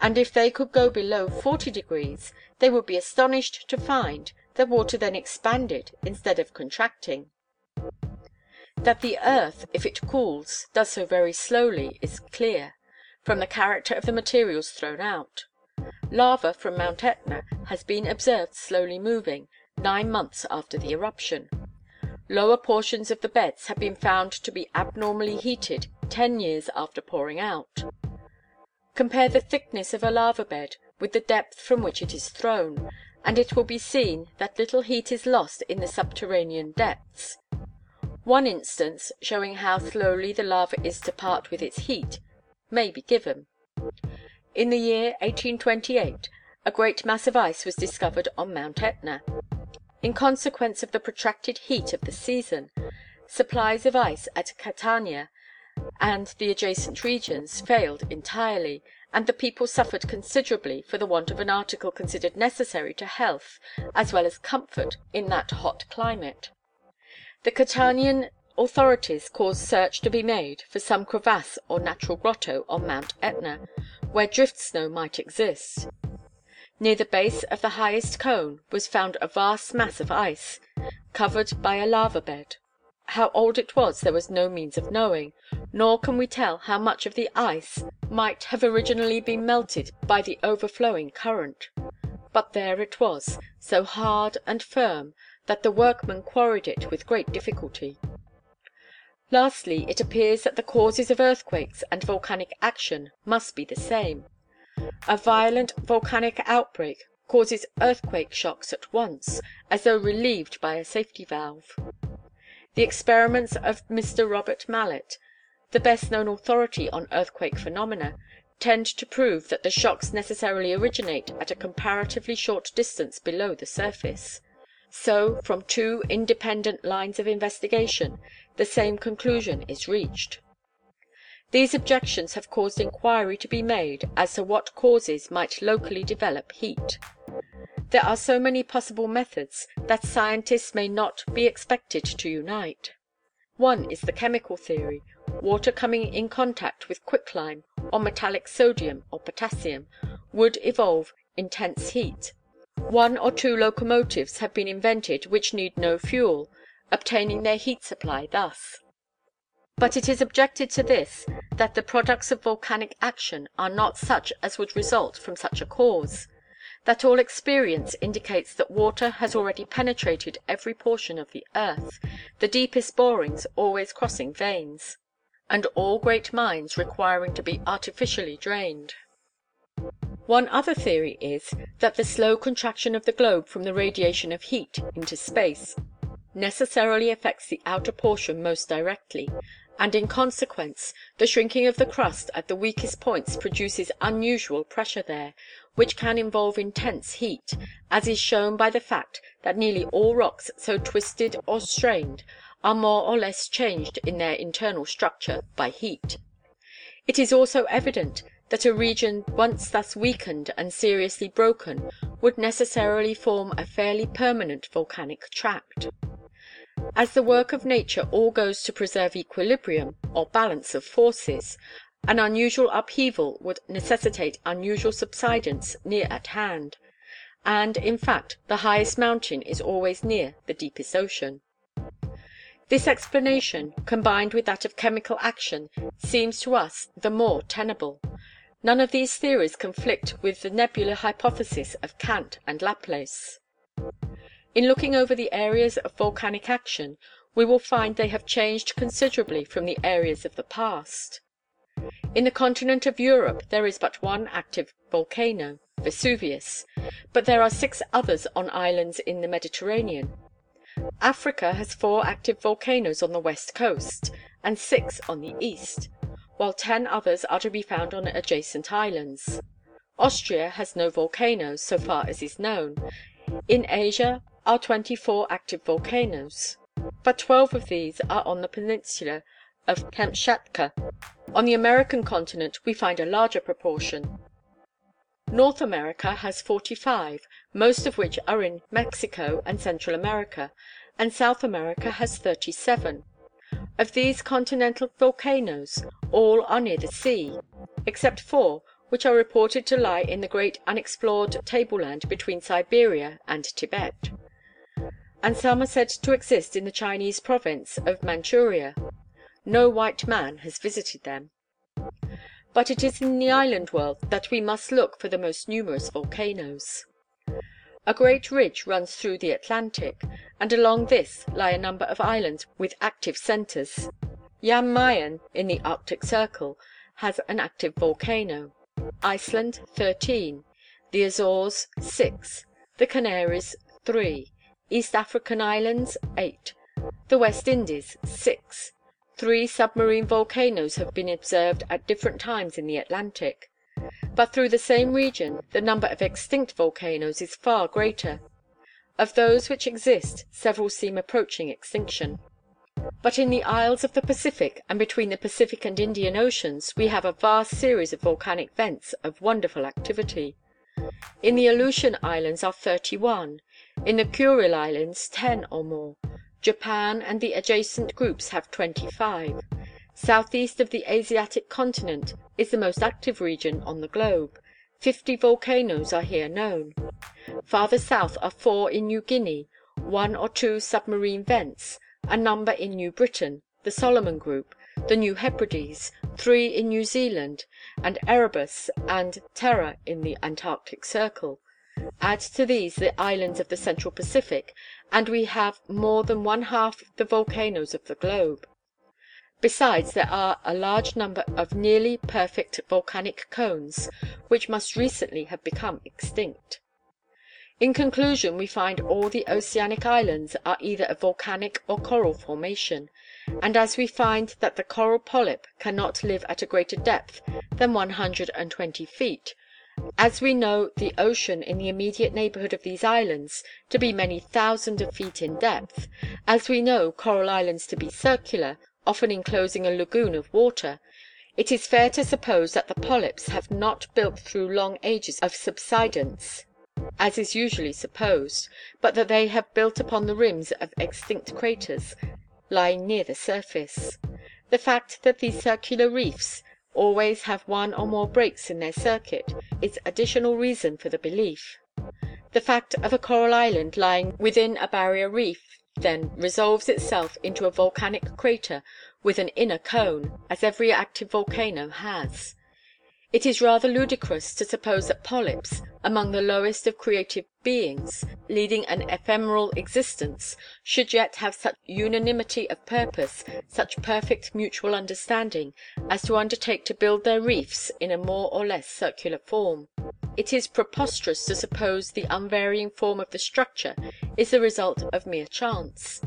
and if they could go below 40 degrees, they would be astonished to find the water then expanded instead of contracting. That the earth, if it cools, does so very slowly is clear, from the character of the materials thrown out. Lava from Mount Etna has been observed slowly moving, nine months after the eruption. Lower portions of the beds have been found to be abnormally heated ten years after pouring out. Compare the thickness of a lava bed with the depth from which it is thrown, and it will be seen that little heat is lost in the subterranean depths. One instance, showing how slowly the lava is to part with its heat, may be given. In the year 1828 a great mass of ice was discovered on Mount Etna. In consequence of the protracted heat of the season, supplies of ice at Catania and the adjacent regions failed entirely, and the people suffered considerably for the want of an article considered necessary to health as well as comfort in that hot climate. The Catanian authorities caused search to be made for some crevasse or natural grotto on Mount Etna, where drift snow might exist. Near the base of the highest cone was found a vast mass of ice, covered by a lava bed. How old it was there was no means of knowing, nor can we tell how much of the ice might have originally been melted by the overflowing current. But there it was, so hard and firm that the workmen quarried it with great difficulty. Lastly, it appears that the causes of earthquakes and volcanic action must be the same. A violent volcanic outbreak causes earthquake shocks at once, as though relieved by a safety valve. The experiments of Mr. Robert Mallet, the best known authority on earthquake phenomena, tend to prove that the shocks necessarily originate at a comparatively short distance below the surface. So, from two independent lines of investigation, the same conclusion is reached. These objections have caused inquiry to be made as to what causes might locally develop heat. There are so many possible methods that scientists may not be expected to unite. One is the chemical theory. Water coming in contact with quicklime or metallic sodium or potassium would evolve intense heat. One or two locomotives have been invented which need no fuel, obtaining their heat supply thus. But it is objected to this that the products of volcanic action are not such as would result from such a cause; that all experience indicates that water has already penetrated every portion of the earth, the deepest borings always crossing veins, and all great mines requiring to be artificially drained. One other theory is, that the slow contraction of the globe from the radiation of heat into space necessarily affects the outer portion most directly, and in consequence the shrinking of the crust at the weakest points produces unusual pressure there, which can involve intense heat, as is shown by the fact that nearly all rocks so twisted or strained are more or less changed in their internal structure by heat. It is also evident that a region once thus weakened and seriously broken would necessarily form a fairly permanent volcanic tract. As the work of nature all goes to preserve equilibrium, or balance of forces, an unusual upheaval would necessitate unusual subsidence near at hand; and, in fact, the highest mountain is always near the deepest ocean. This explanation, combined with that of chemical action, seems to us the more tenable. None of these theories conflict with the nebular hypothesis of Kant and Laplace. In looking over the areas of volcanic action, we will find they have changed considerably from the areas of the past. In the continent of Europe there is but one active volcano, Vesuvius, but there are six others on islands in the Mediterranean. Africa has four active volcanoes on the west coast, and six on the east while ten others are to be found on adjacent islands. Austria has no volcanoes, so far as is known. In Asia are twenty four active volcanoes, but twelve of these are on the peninsula of Kamschatka. On the American continent we find a larger proportion. North America has forty five, most of which are in Mexico and Central America, and South America has thirty seven. Of these continental volcanoes, all are near the sea, except four which are reported to lie in the great unexplored tableland between Siberia and Tibet. and some are said to exist in the Chinese province of Manchuria. No white man has visited them. But it is in the island world that we must look for the most numerous volcanoes. A great ridge runs through the Atlantic, and along this lie a number of islands with active centres. Jan Mayen, in the Arctic Circle, has an active volcano; Iceland, thirteen; the Azores, six; the Canaries, three; East African Islands, eight; the West Indies, six. Three submarine volcanoes have been observed at different times in the Atlantic. But through the same region the number of extinct volcanoes is far greater. Of those which exist several seem approaching extinction. But in the isles of the Pacific and between the Pacific and Indian Oceans we have a vast series of volcanic vents of wonderful activity. In the Aleutian Islands are thirty one; in the Kurile Islands ten or more. Japan and the adjacent groups have twenty five. Southeast of the Asiatic continent is the most active region on the globe; fifty volcanoes are here known. Farther south are four in New Guinea, one or two submarine vents, a number in New Britain, the Solomon group, the New Hebrides, three in New Zealand, and Erebus and Terror in the Antarctic Circle. Add to these the islands of the Central Pacific, and we have more than one half the volcanoes of the globe. Besides there are a large number of nearly perfect volcanic cones, which must recently have become extinct. In conclusion we find all the oceanic islands are either of volcanic or coral formation, and as we find that the coral polyp cannot live at a greater depth than one hundred and twenty feet, as we know the ocean in the immediate neighborhood of these islands to be many thousands of feet in depth, as we know coral islands to be circular, often enclosing a lagoon of water, it is fair to suppose that the polyps have not built through long ages of subsidence, as is usually supposed, but that they have built upon the rims of extinct craters lying near the surface. The fact that these circular reefs always have one or more breaks in their circuit is additional reason for the belief. The fact of a coral island lying within a barrier reef then resolves itself into a volcanic crater with an inner cone, as every active volcano has. It is rather ludicrous to suppose that polyps, among the lowest of creative beings, leading an ephemeral existence, should yet have such unanimity of purpose, such perfect mutual understanding, as to undertake to build their reefs in a more or less circular form. It is preposterous to suppose the unvarying form of the structure is the result of mere chance.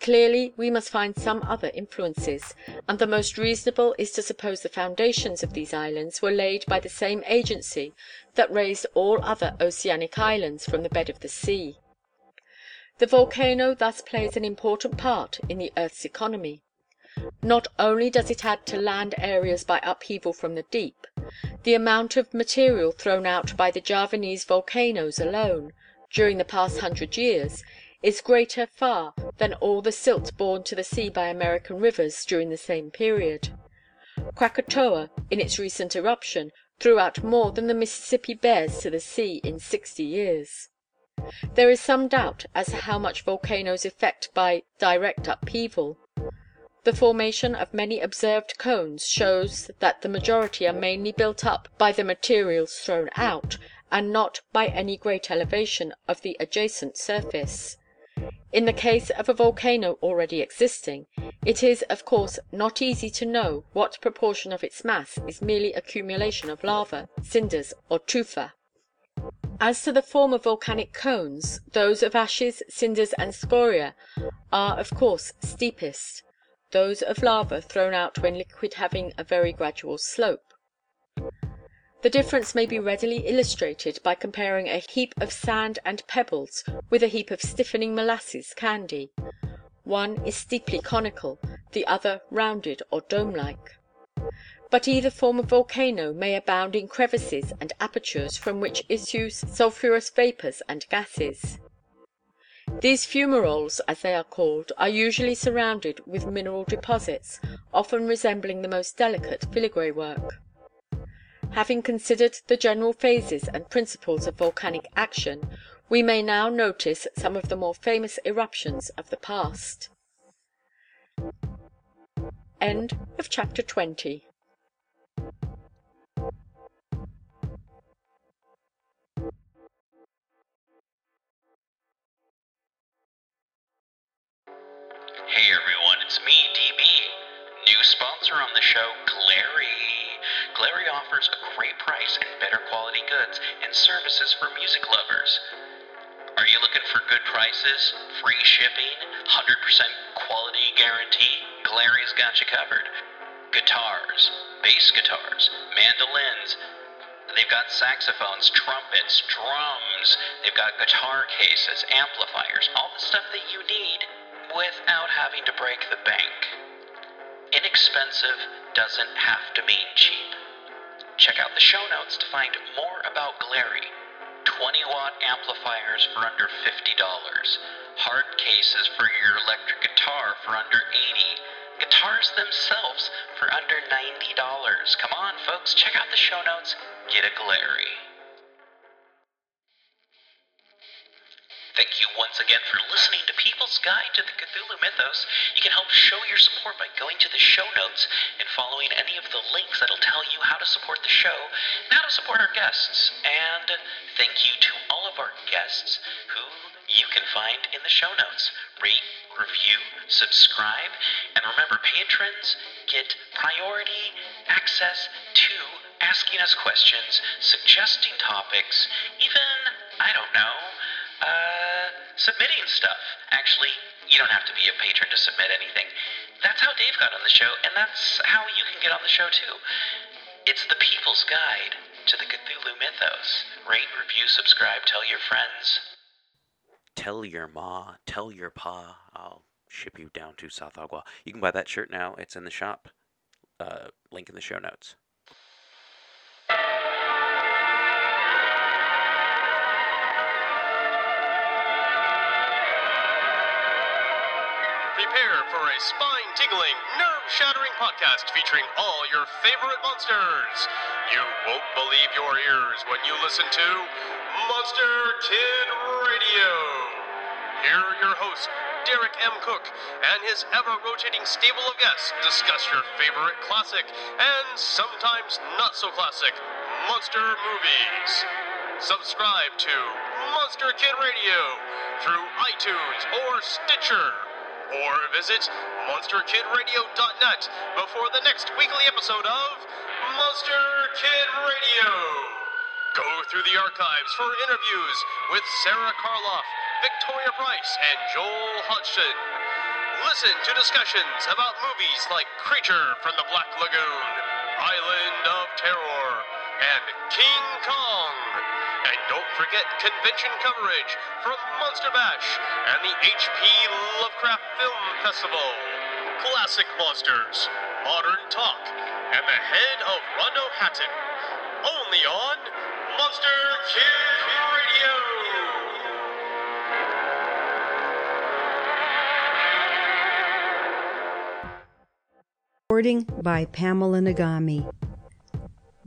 Clearly we must find some other influences, and the most reasonable is to suppose the foundations of these islands were laid by the same agency that raised all other oceanic islands from the bed of the sea. The volcano thus plays an important part in the earth's economy. Not only does it add to land areas by upheaval from the deep. The amount of material thrown out by the Javanese volcanoes alone, during the past hundred years, is greater far than all the silt borne to the sea by American rivers during the same period. Krakatoa, in its recent eruption, threw out more than the Mississippi bears to the sea in sixty years. There is some doubt as to how much volcanoes effect by direct upheaval. The formation of many observed cones shows that the majority are mainly built up by the materials thrown out, and not by any great elevation of the adjacent surface. In the case of a volcano already existing, it is of course not easy to know what proportion of its mass is merely accumulation of lava, cinders, or tufa. As to the form of volcanic cones, those of ashes, cinders, and scoria are of course steepest; those of lava thrown out when liquid having a very gradual slope. The difference may be readily illustrated by comparing a heap of sand and pebbles with a heap of stiffening molasses candy. One is steeply conical, the other rounded or dome like. But either form of volcano may abound in crevices and apertures from which issue sulphurous vapors and gases. These fumaroles, as they are called, are usually surrounded with mineral deposits, often resembling the most delicate filigree work. Having considered the general phases and principles of volcanic action, We may now notice some of the more famous eruptions of the past. Chapter 20. Hey everyone, it's me, DB. New sponsor on the show, Glarry. Glarry offers a great price and better quality goods and services for music lovers. Are you looking for good prices, free shipping, 100% quality guarantee? Glarry's got you covered. Guitars, bass guitars, mandolins, They've got saxophones, trumpets, drums. They've got guitar cases, amplifiers, all the stuff that you need without having to break the bank. Inexpensive doesn't have to mean cheap. Check out the show notes to find more about Glarry. 20 watt amplifiers for under $50. Hard cases for your electric guitar for under 80 Guitars themselves for under $90. Come on, folks, check out the show notes. Get a Glarry. Thank you once again for listening to People's Guide to the Cthulhu Mythos. You can help show your support by going to the show notes and following any of the links that'll tell you how to support the show and how to support our guests. And thank you to all of our guests who you can find in the show notes. Rate, review, subscribe, and remember, patrons get priority access to asking us questions, suggesting topics, even, I don't know, uh, submitting stuff. Actually, you don't have to be a patron to submit anything. That's how Dave got on the show, and that's how you can get on the show too. It's the People's Guide to the Cthulhu Mythos. Rate, review, subscribe, tell your friends. Tell your ma, tell your pa. I'll ship you down to South Agua. You can buy that shirt now. It's in the shop. Uh, link in the show notes. A spine tingling, nerve shattering podcast featuring all your favorite monsters. You won't believe your ears when you listen to Monster Kid Radio. Here, are your host, Derek M. Koch, and his ever rotating stable of guests discuss your favorite classic and sometimes not so classic monster movies. Subscribe to Monster Kid Radio through iTunes or Stitcher or visit monsterkidradio.net before the next weekly episode of Monster Kid Radio. Go through the archives for interviews with Sara Karloff, Victoria Price, and Joel Hodgson. Listen to discussions about movies like Creature from the Black Lagoon, Island of Terror, and King Kong. And don't forget convention coverage from Monster Bash and the H.P. Lovecraft Film Festival. Classic Monsters, Modern Talk, and the head of Rondo Hatton. Only on Monster Kid Radio. Recording by Pamela Nagami.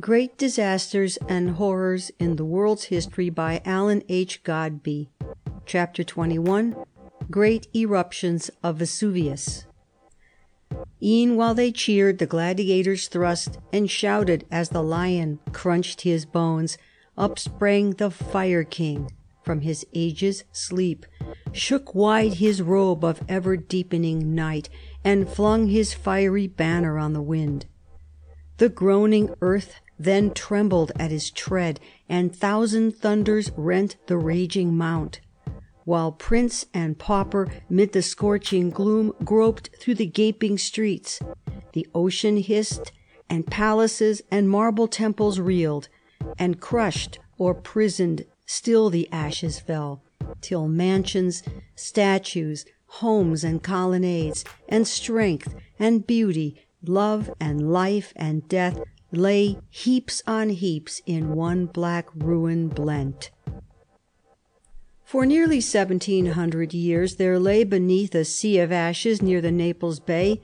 Great Disasters and Horrors in the World's History by Allan H. Godbey. Chapter 21 Great Eruptions of Vesuvius. E'en while they cheered, the gladiators thrust and shouted as the lion crunched his bones, up sprang the Fire King from his age's sleep, shook wide his robe of ever deepening night, and flung his fiery banner on the wind. The groaning earth then trembled at his tread, and thousand thunders rent the raging mount. While prince and pauper, mid the scorching gloom, groped through the gaping streets, the ocean hissed, and palaces and marble temples reeled, and crushed or prisoned still the ashes fell, till mansions, statues, homes and colonnades, and strength and beauty, love and life and death lay heaps on heaps in one black ruin blent. For nearly seventeen hundred years there lay beneath a sea of ashes near the Naples Bay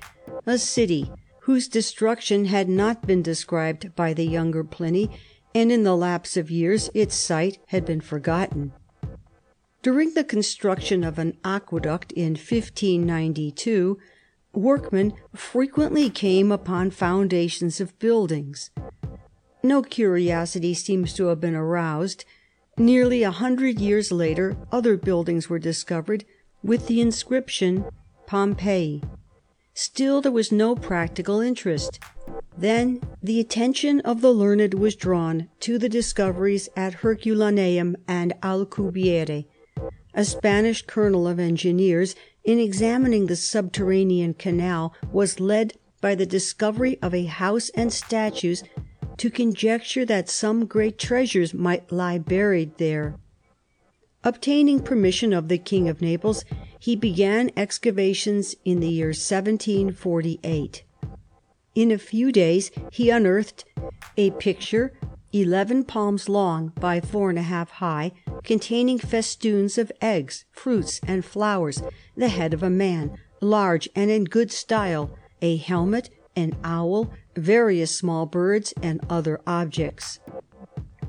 a city whose destruction had not been described by the younger Pliny, and in the lapse of years its site had been forgotten. During the construction of an aqueduct in 1592, workmen frequently came upon foundations of buildings. No curiosity seems to have been aroused. Nearly a hundred years later other buildings were discovered with the inscription Pompeii. Still there was no practical interest. Then the attention of the learned was drawn to the discoveries at Herculaneum and Alcubierre. A Spanish colonel of engineers, in examining the subterranean canal, was led by the discovery of a house and statues to conjecture that some great treasures might lie buried there. Obtaining permission of the King of Naples, he began excavations in the year 1748. In a few days he unearthed a picture eleven palms long by four and a half high, containing festoons of eggs, fruits, and flowers, the head of a man, large and in good style, a helmet, an owl, various small birds, and other objects.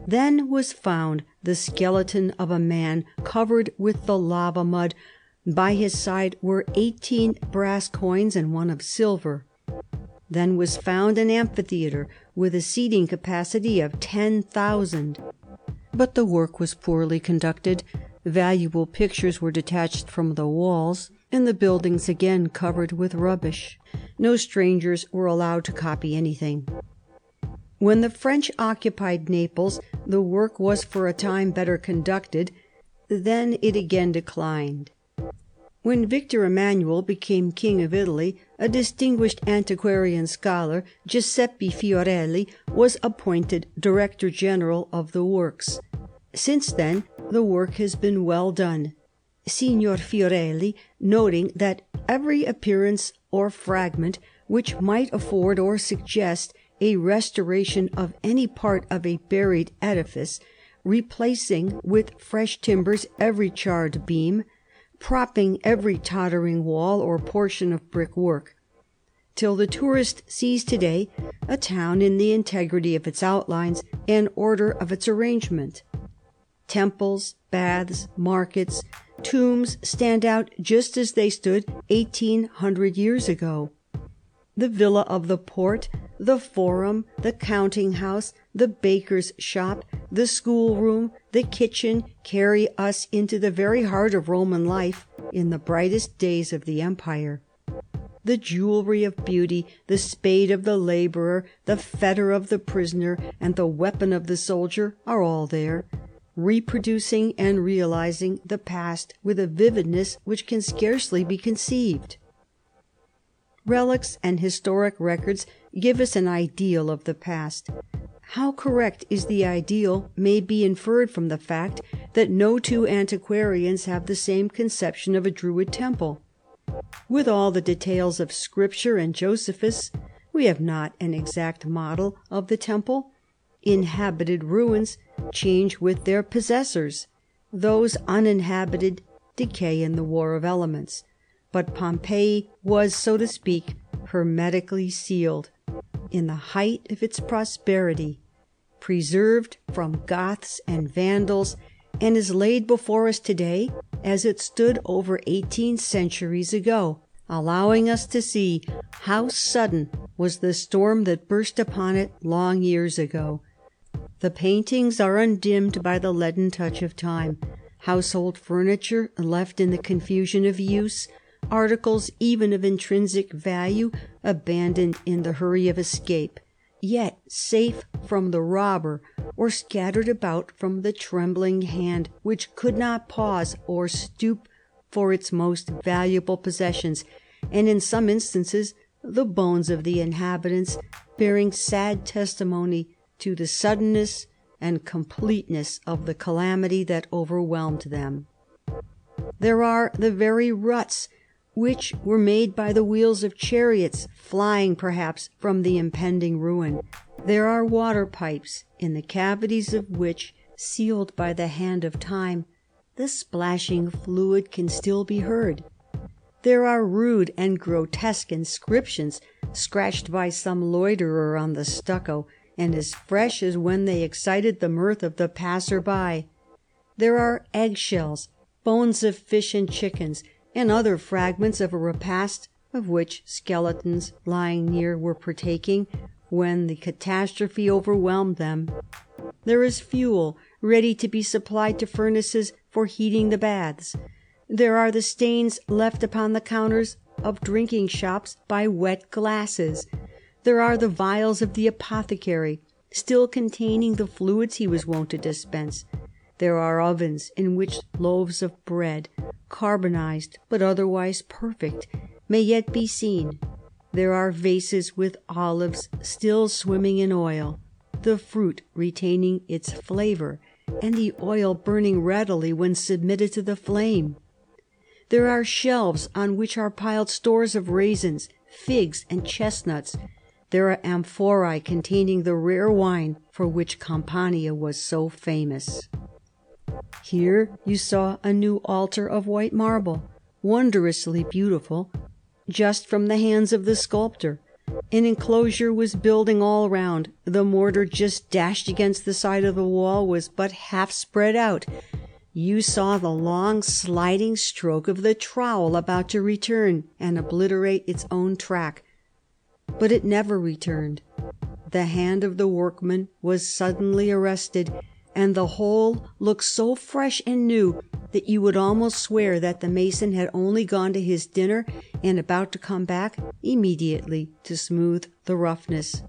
Then was found the skeleton of a man covered with the lava mud. By his side were eighteen brass coins and one of silver. Then was found an amphitheatre with a seating capacity of ten thousand. But the work was poorly conducted. Valuable pictures were detached from the walls, and the buildings again covered with rubbish. No strangers were allowed to copy anything. When the French occupied Naples, the work was for a time better conducted. Then it again declined. When Victor Emmanuel became king of Italy, a distinguished antiquarian scholar, Giuseppe Fiorelli, was appointed director general of the works. Since then the work has been well done. Signor Fiorelli, noting that every appearance or fragment which might afford or suggest a restoration of any part of a buried edifice, replacing with fresh timbers every charred beam, propping every tottering wall or portion of brickwork, till the tourist sees to day a town in the integrity of its outlines and order of its arrangement. Temples, baths, markets, tombs stand out just as they stood eighteen hundred years ago. The villa of the port, the Forum, the counting house, the baker's shop, the schoolroom, the kitchen carry us into the very heart of Roman life in the brightest days of the Empire. The jewelry of beauty, the spade of the labourer, the fetter of the prisoner, and the weapon of the soldier are all there, reproducing and realising the past with a vividness which can scarcely be conceived. Relics and historic records give us an ideal of the past. How correct is the ideal may be inferred from the fact that no two antiquarians have the same conception of a Druid temple. With all the details of Scripture and Josephus, we have not an exact model of the temple. Inhabited ruins change with their possessors; those uninhabited decay in the war of elements. But Pompeii was, so to speak, hermetically sealed in the height of its prosperity, preserved from Goths and Vandals, and is laid before us to day as it stood over eighteen centuries ago, allowing us to see how sudden was the storm that burst upon it long years ago. The paintings are undimmed by the leaden touch of time, household furniture left in the confusion of use, articles even of intrinsic value abandoned in the hurry of escape, yet safe from the robber, or scattered about from the trembling hand which could not pause or stoop for its most valuable possessions, and in some instances the bones of the inhabitants bearing sad testimony to the suddenness and completeness of the calamity that overwhelmed them. There are the very ruts which were made by the wheels of chariots flying perhaps from the impending ruin. There are water pipes, in the cavities of which, sealed by the hand of time, the splashing fluid can still be heard. There are rude and grotesque inscriptions, scratched by some loiterer on the stucco, and as fresh as when they excited the mirth of the passer by. There are egg shells bones of fish and chickens, and other fragments of a repast of which skeletons lying near were partaking when the catastrophe overwhelmed them. There is fuel ready to be supplied to furnaces for heating the baths. There are the stains left upon the counters of drinking shops by wet glasses. There are the vials of the apothecary, still containing the fluids he was wont to dispense. There are ovens in which loaves of bread, carbonized but otherwise perfect, may yet be seen. There are vases with olives still swimming in oil, the fruit retaining its flavour, and the oil burning readily when submitted to the flame. There are shelves on which are piled stores of raisins, figs, and chestnuts. There are amphorae containing the rare wine for which Campania was so famous. Here you saw a new altar of white marble, wondrously beautiful, just from the hands of the sculptor. An enclosure was building all round. The mortar just dashed against the side of the wall was but half spread out. You saw the long sliding stroke of the trowel about to return and obliterate its own track. But it never returned. The hand of the workman was suddenly arrested, and the whole looked so fresh and new that you would almost swear that the mason had only gone to his dinner and about to come back immediately to smooth the roughness.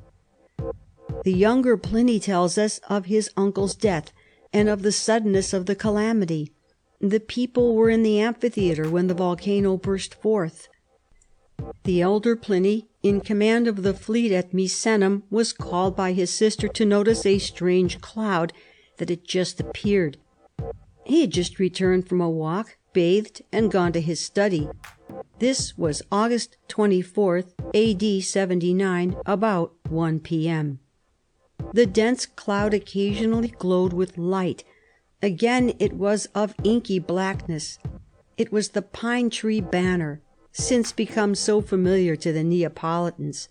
The younger Pliny tells us of his uncle's death and of the suddenness of the calamity. The people were in the amphitheatre when the volcano burst forth. The elder Pliny, in command of the fleet at Misenum, was called by his sister to notice a strange cloud that had just appeared. He had just returned from a walk, bathed, and gone to his study. This was August 24, A.D. 79, about 1 p.m. The dense cloud occasionally glowed with light. Again it was of inky blackness. It was the pine tree banner, since become so familiar to the Neapolitans.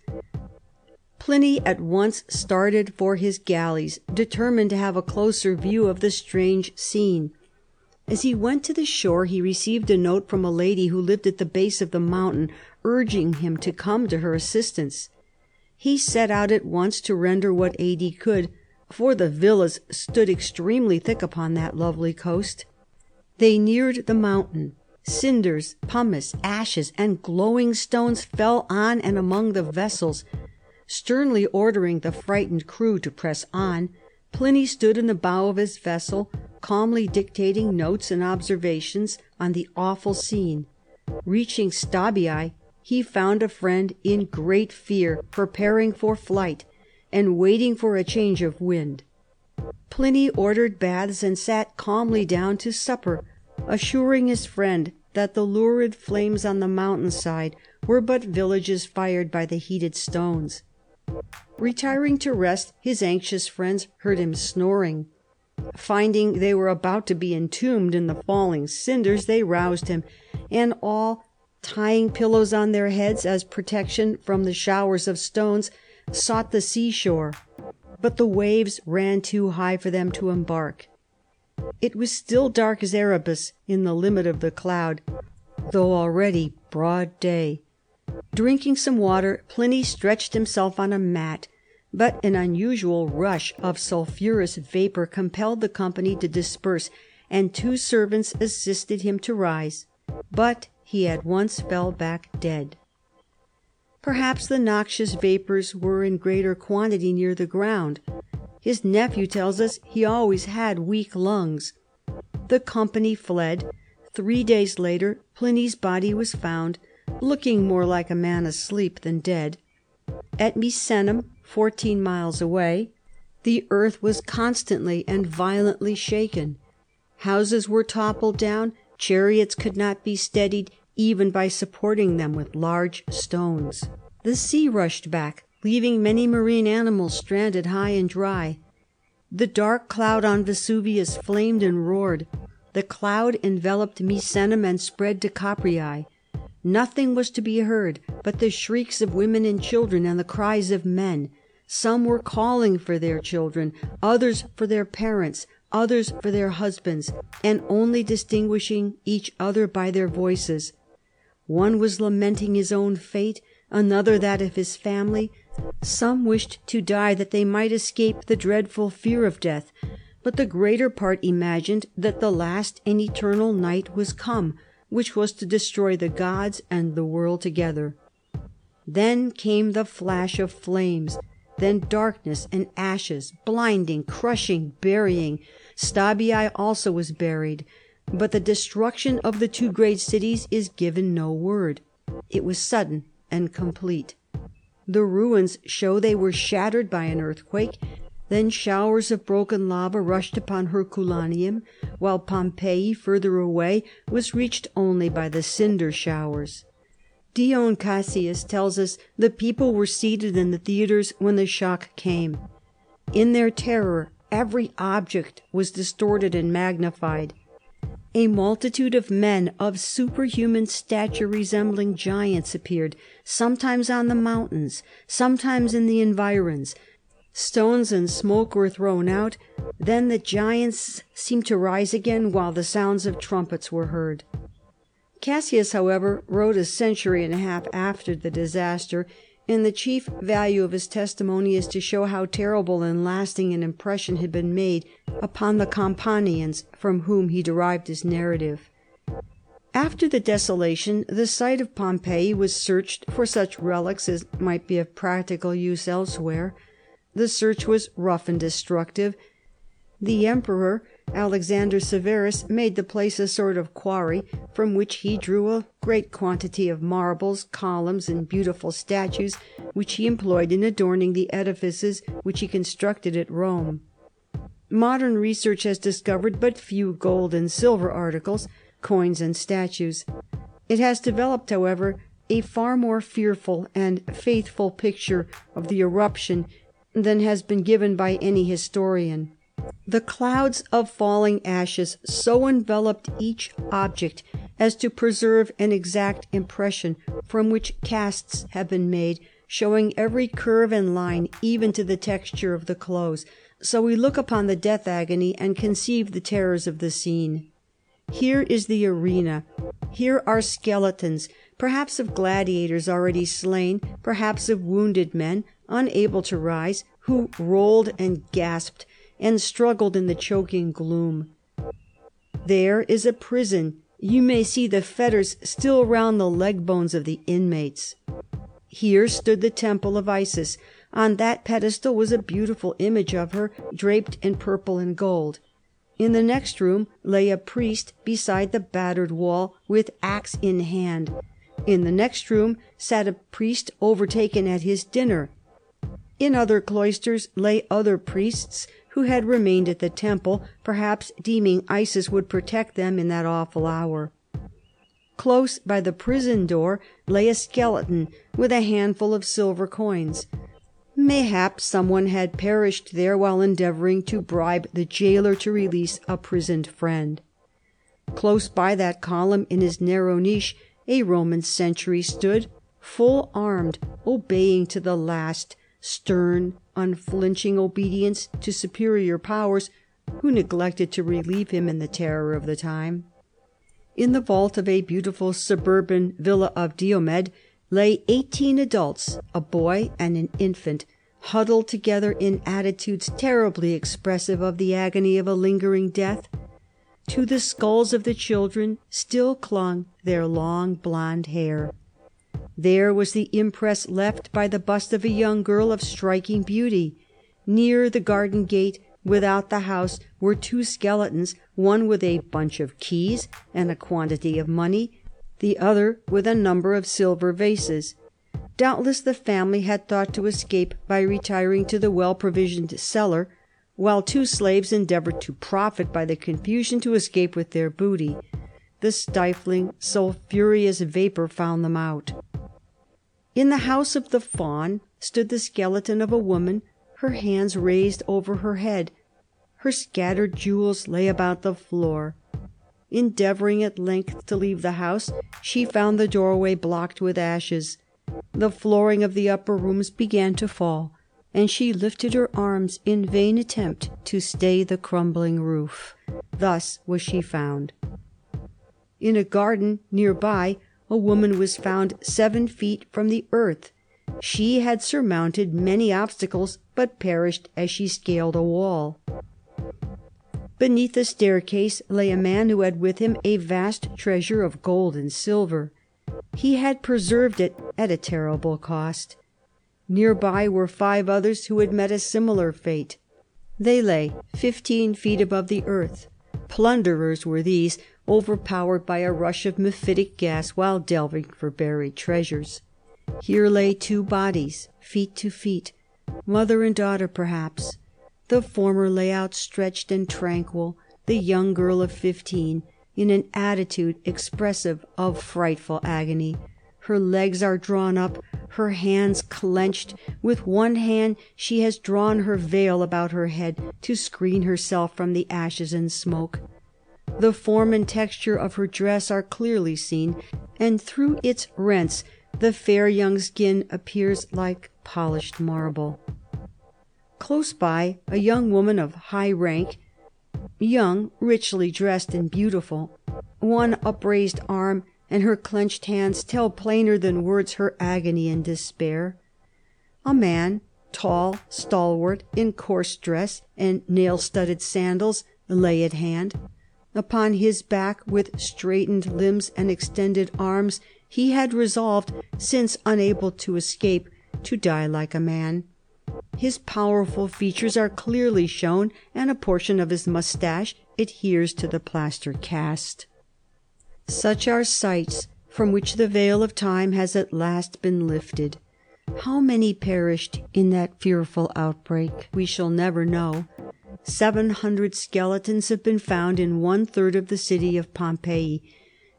Pliny at once started for his galleys, determined to have a closer view of the strange scene. As he went to the shore he received a note from a lady who lived at the base of the mountain, urging him to come to her assistance. He set out at once to render what aid he could, for the villas stood extremely thick upon that lovely coast. They neared the mountain. Cinders, pumice, ashes, and glowing stones fell on and among the vessels. Sternly ordering the frightened crew to press on, Pliny stood in the bow of his vessel, calmly dictating notes and observations on the awful scene. Reaching Stabiae, he found a friend in great fear, preparing for flight, and waiting for a change of wind. Pliny ordered baths and sat calmly down to supper, assuring his friend that the lurid flames on the mountain side were but villages fired by the heated stones. Retiring to rest, his anxious friends heard him snoring. Finding they were about to be entombed in the falling cinders, they roused him, and all, tying pillows on their heads as protection from the showers of stones, sought the seashore. But the waves ran too high for them to embark. It was still dark as Erebus in the limit of the cloud, though already broad day. Drinking some water, Pliny stretched himself on a mat, but an unusual rush of sulphurous vapour compelled the company to disperse, and two servants assisted him to rise, but he at once fell back dead. Perhaps the noxious vapours were in greater quantity near the ground. His nephew tells us he always had weak lungs. The company fled. Three days later Pliny's body was found, looking more like a man asleep than dead. At Misenum, fourteen miles away, the earth was constantly and violently shaken. Houses were toppled down, chariots could not be steadied even by supporting them with large stones. The sea rushed back, leaving many marine animals stranded high and dry. The dark cloud on Vesuvius flamed and roared. The cloud enveloped Misenum and spread to Capreae. Nothing was to be heard but the shrieks of women and children and the cries of men. Some were calling for their children, others for their parents, others for their husbands, and only distinguishing each other by their voices. One was lamenting his own fate, another that of his family. Some wished to die that they might escape the dreadful fear of death, but the greater part imagined that the last and eternal night was come, which was to destroy the gods and the world together. Then came the flash of flames, then darkness and ashes, blinding, crushing, burying. Stabiae also was buried, but the destruction of the two great cities is given no word. It was sudden and complete. The ruins show they were shattered by an earthquake. Then showers of broken lava rushed upon Herculaneum, while Pompeii, further away, was reached only by the cinder showers. Dion Cassius tells us the people were seated in the theatres when the shock came. In their terror every object was distorted and magnified. A multitude of men of superhuman stature resembling giants appeared, sometimes on the mountains, sometimes in the environs. Stones and smoke were thrown out, then the giants seemed to rise again, while the sounds of trumpets were heard. Cassius, however, wrote a century and a half after the disaster, and the chief value of his testimony is to show how terrible and lasting an impression had been made upon the Campanians from whom he derived his narrative. After the desolation, the site of Pompeii was searched for such relics as might be of practical use elsewhere. The search was rough and destructive. The emperor Alexander Severus made the place a sort of quarry, from which he drew a great quantity of marbles, columns, and beautiful statues, which he employed in adorning the edifices which he constructed at Rome. Modern research has discovered but few gold and silver articles, coins, and statues. It has developed, however, a far more fearful and faithful picture of the eruption than has been given by any historian. The clouds of falling ashes so enveloped each object as to preserve an exact impression, from which casts have been made, showing every curve and line, even to the texture of the clothes. So we look upon the death agony and conceive the terrors of the scene. Here is the arena. Here are skeletons, perhaps of gladiators already slain, perhaps of wounded men, unable to rise, who rolled and gasped and struggled in the choking gloom. There is a prison. You may see the fetters still round the leg bones of the inmates. Here stood the temple of Isis. On that pedestal was a beautiful image of her, draped in purple and gold. In the next room lay a priest beside the battered wall, with axe in hand. In the next room sat a priest overtaken at his dinner. In other cloisters lay other priests who had remained at the temple, perhaps deeming Isis would protect them in that awful hour. Close by the prison door lay a skeleton with a handful of silver coins. Mayhap some one had perished there while endeavoring to bribe the jailer to release a prisoned friend. Close by that column in his narrow niche a Roman sentry stood, full armed, obeying to the last, stern, unflinching obedience to superior powers who neglected to relieve him in the terror of the time. In the vault of a beautiful suburban villa of Diomed lay eighteen adults, a boy and an infant, huddled together in attitudes terribly expressive of the agony of a lingering death. To the skulls of the children still clung their long blond hair. There was the impress left by the bust of a young girl of striking beauty. Near the garden gate, without the house, were two skeletons, one with a bunch of keys and a quantity of money, the other with a number of silver vases. Doubtless the family had thought to escape by retiring to the well provisioned cellar, while two slaves endeavored to profit by the confusion to escape with their booty. The stifling, sulphureous vapor found them out. In the house of the Faun stood the skeleton of a woman, her hands raised over her head. Her scattered jewels lay about the floor. Endeavoring at length to leave the house, she found the doorway blocked with ashes. The flooring of the upper rooms began to fall, and she lifted her arms in vain attempt to stay the crumbling roof. Thus was she found. In a garden near by a woman was found seven feet from the earth. She had surmounted many obstacles, but perished as she scaled a wall. Beneath a staircase lay a man who had with him a vast treasure of gold and silver. He had preserved it at a terrible cost. Near by were five others who had met a similar fate. They lay fifteen feet above the earth. Plunderers were these, overpowered by a rush of mephitic gas while delving for buried treasures. Here lay two bodies, feet to feet, mother and daughter perhaps. The former lay outstretched and tranquil, the young girl of fifteen, in an attitude expressive of frightful agony. Her legs are drawn up, her hands clenched; with one hand she has drawn her veil about her head to screen herself from the ashes and smoke. The form and texture of her dress are clearly seen, and through its rents the fair young skin appears like polished marble. Close by, a young woman of high rank, young, richly dressed, and beautiful. One upraised arm and her clenched hands tell plainer than words her agony and despair. A man, tall, stalwart, in coarse dress and nail studded sandals, lay at hand. Upon his back, with straightened limbs and extended arms, he had resolved, since unable to escape, to die like a man. His powerful features are clearly shown, and a portion of his moustache adheres to the plaster cast. Such are sights from which the veil of time has at last been lifted. How many perished in that fearful outbreak we shall never know. Seven hundred skeletons have been found in one third of the city of Pompeii.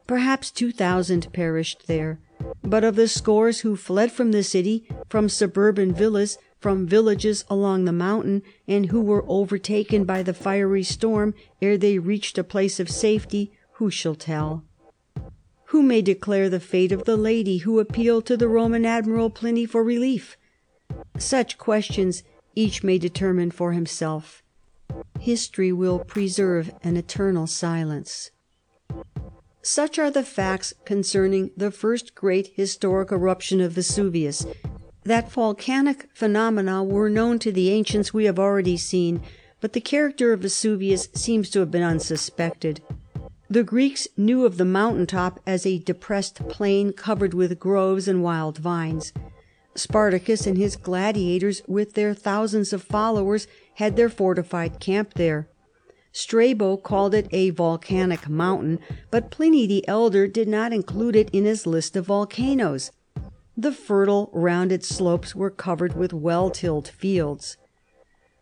Perhaps two thousand perished there. But of the scores who fled from the city, from suburban villas, from villages along the mountain, and who were overtaken by the fiery storm ere they reached a place of safety, who shall tell? Who may declare the fate of the lady who appealed to the Roman admiral Pliny for relief? Such questions each may determine for himself. History will preserve an eternal silence. Such are the facts concerning the first great historic eruption of Vesuvius. That volcanic phenomena were known to the ancients we have already seen, but the character of Vesuvius seems to have been unsuspected. The Greeks knew of the mountain top as a depressed plain covered with groves and wild vines. Spartacus and his gladiators, with their thousands of followers, had their fortified camp there. Strabo called it a volcanic mountain, but Pliny the Elder did not include it in his list of volcanoes. The fertile, rounded slopes were covered with well tilled fields.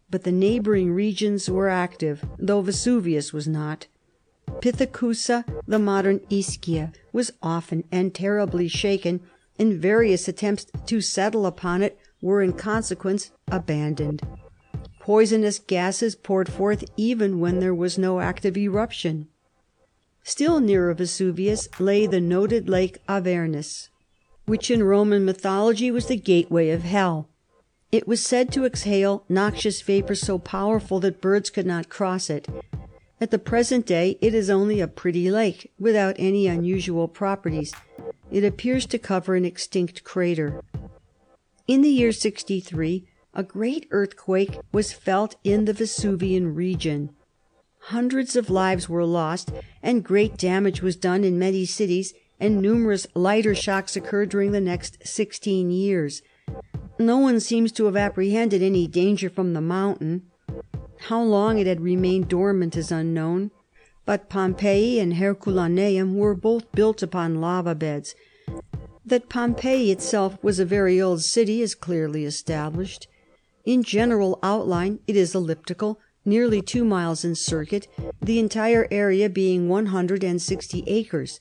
But the neighboring regions were active, though Vesuvius was not. Pithecusa, the modern Ischia, was often and terribly shaken, and various attempts to settle upon it were in consequence abandoned. Poisonous gases poured forth even when there was no active eruption. Still nearer Vesuvius lay the noted lake Avernus, which in Roman mythology was the gateway of hell. It was said to exhale noxious vapor so powerful that birds could not cross it. At the present day it is only a pretty lake, without any unusual properties. It appears to cover an extinct crater. In the year 63 a great earthquake was felt in the Vesuvian region. Hundreds of lives were lost, and great damage was done in many cities, and numerous lighter shocks occurred during the next sixteen years. No one seems to have apprehended any danger from the mountain. How long it had remained dormant is unknown, but Pompeii and Herculaneum were both built upon lava beds. That Pompeii itself was a very old city is clearly established. In general outline it is elliptical, nearly two miles in circuit, the entire area being one hundred and sixty acres.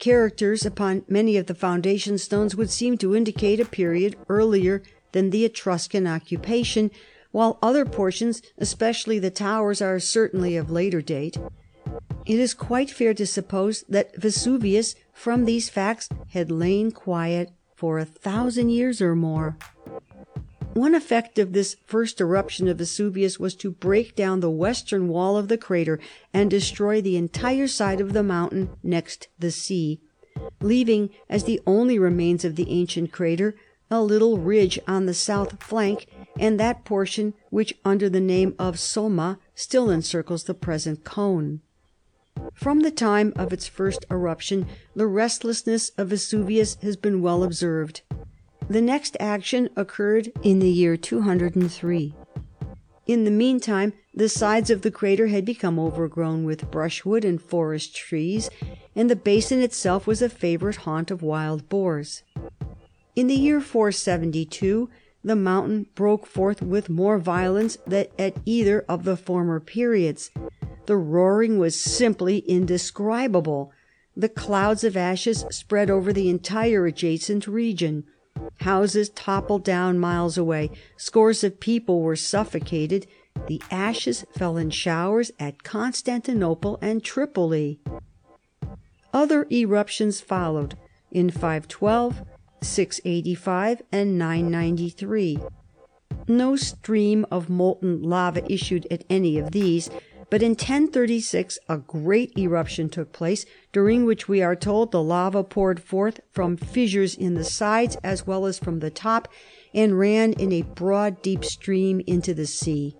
Characters upon many of the foundation stones would seem to indicate a period earlier than the Etruscan occupation while other portions, especially the towers, are certainly of later date. It is quite fair to suppose that Vesuvius, from these facts, had lain quiet for a thousand years or more. One effect of this first eruption of Vesuvius was to break down the western wall of the crater and destroy the entire side of the mountain next the sea, leaving as the only remains of the ancient crater a little ridge on the south flank and that portion which under the name of Somma still encircles the present cone. From the time of its first eruption the restlessness of Vesuvius has been well observed. The next action occurred in the year 203. In the meantime the sides of the crater had become overgrown with brushwood and forest trees, and the basin itself was a favorite haunt of wild boars. In the year 472 the mountain broke forth with more violence than at either of the former periods. The roaring was simply indescribable. The clouds of ashes spread over the entire adjacent region. Houses toppled down miles away. Scores of people were suffocated. The ashes fell in showers at Constantinople and Tripoli. Other eruptions followed in 512, 685, and 993. No stream of molten lava issued at any of these. But in 1036 a great eruption took place, during which we are told the lava poured forth from fissures in the sides as well as from the top, and ran in a broad deep stream into the sea.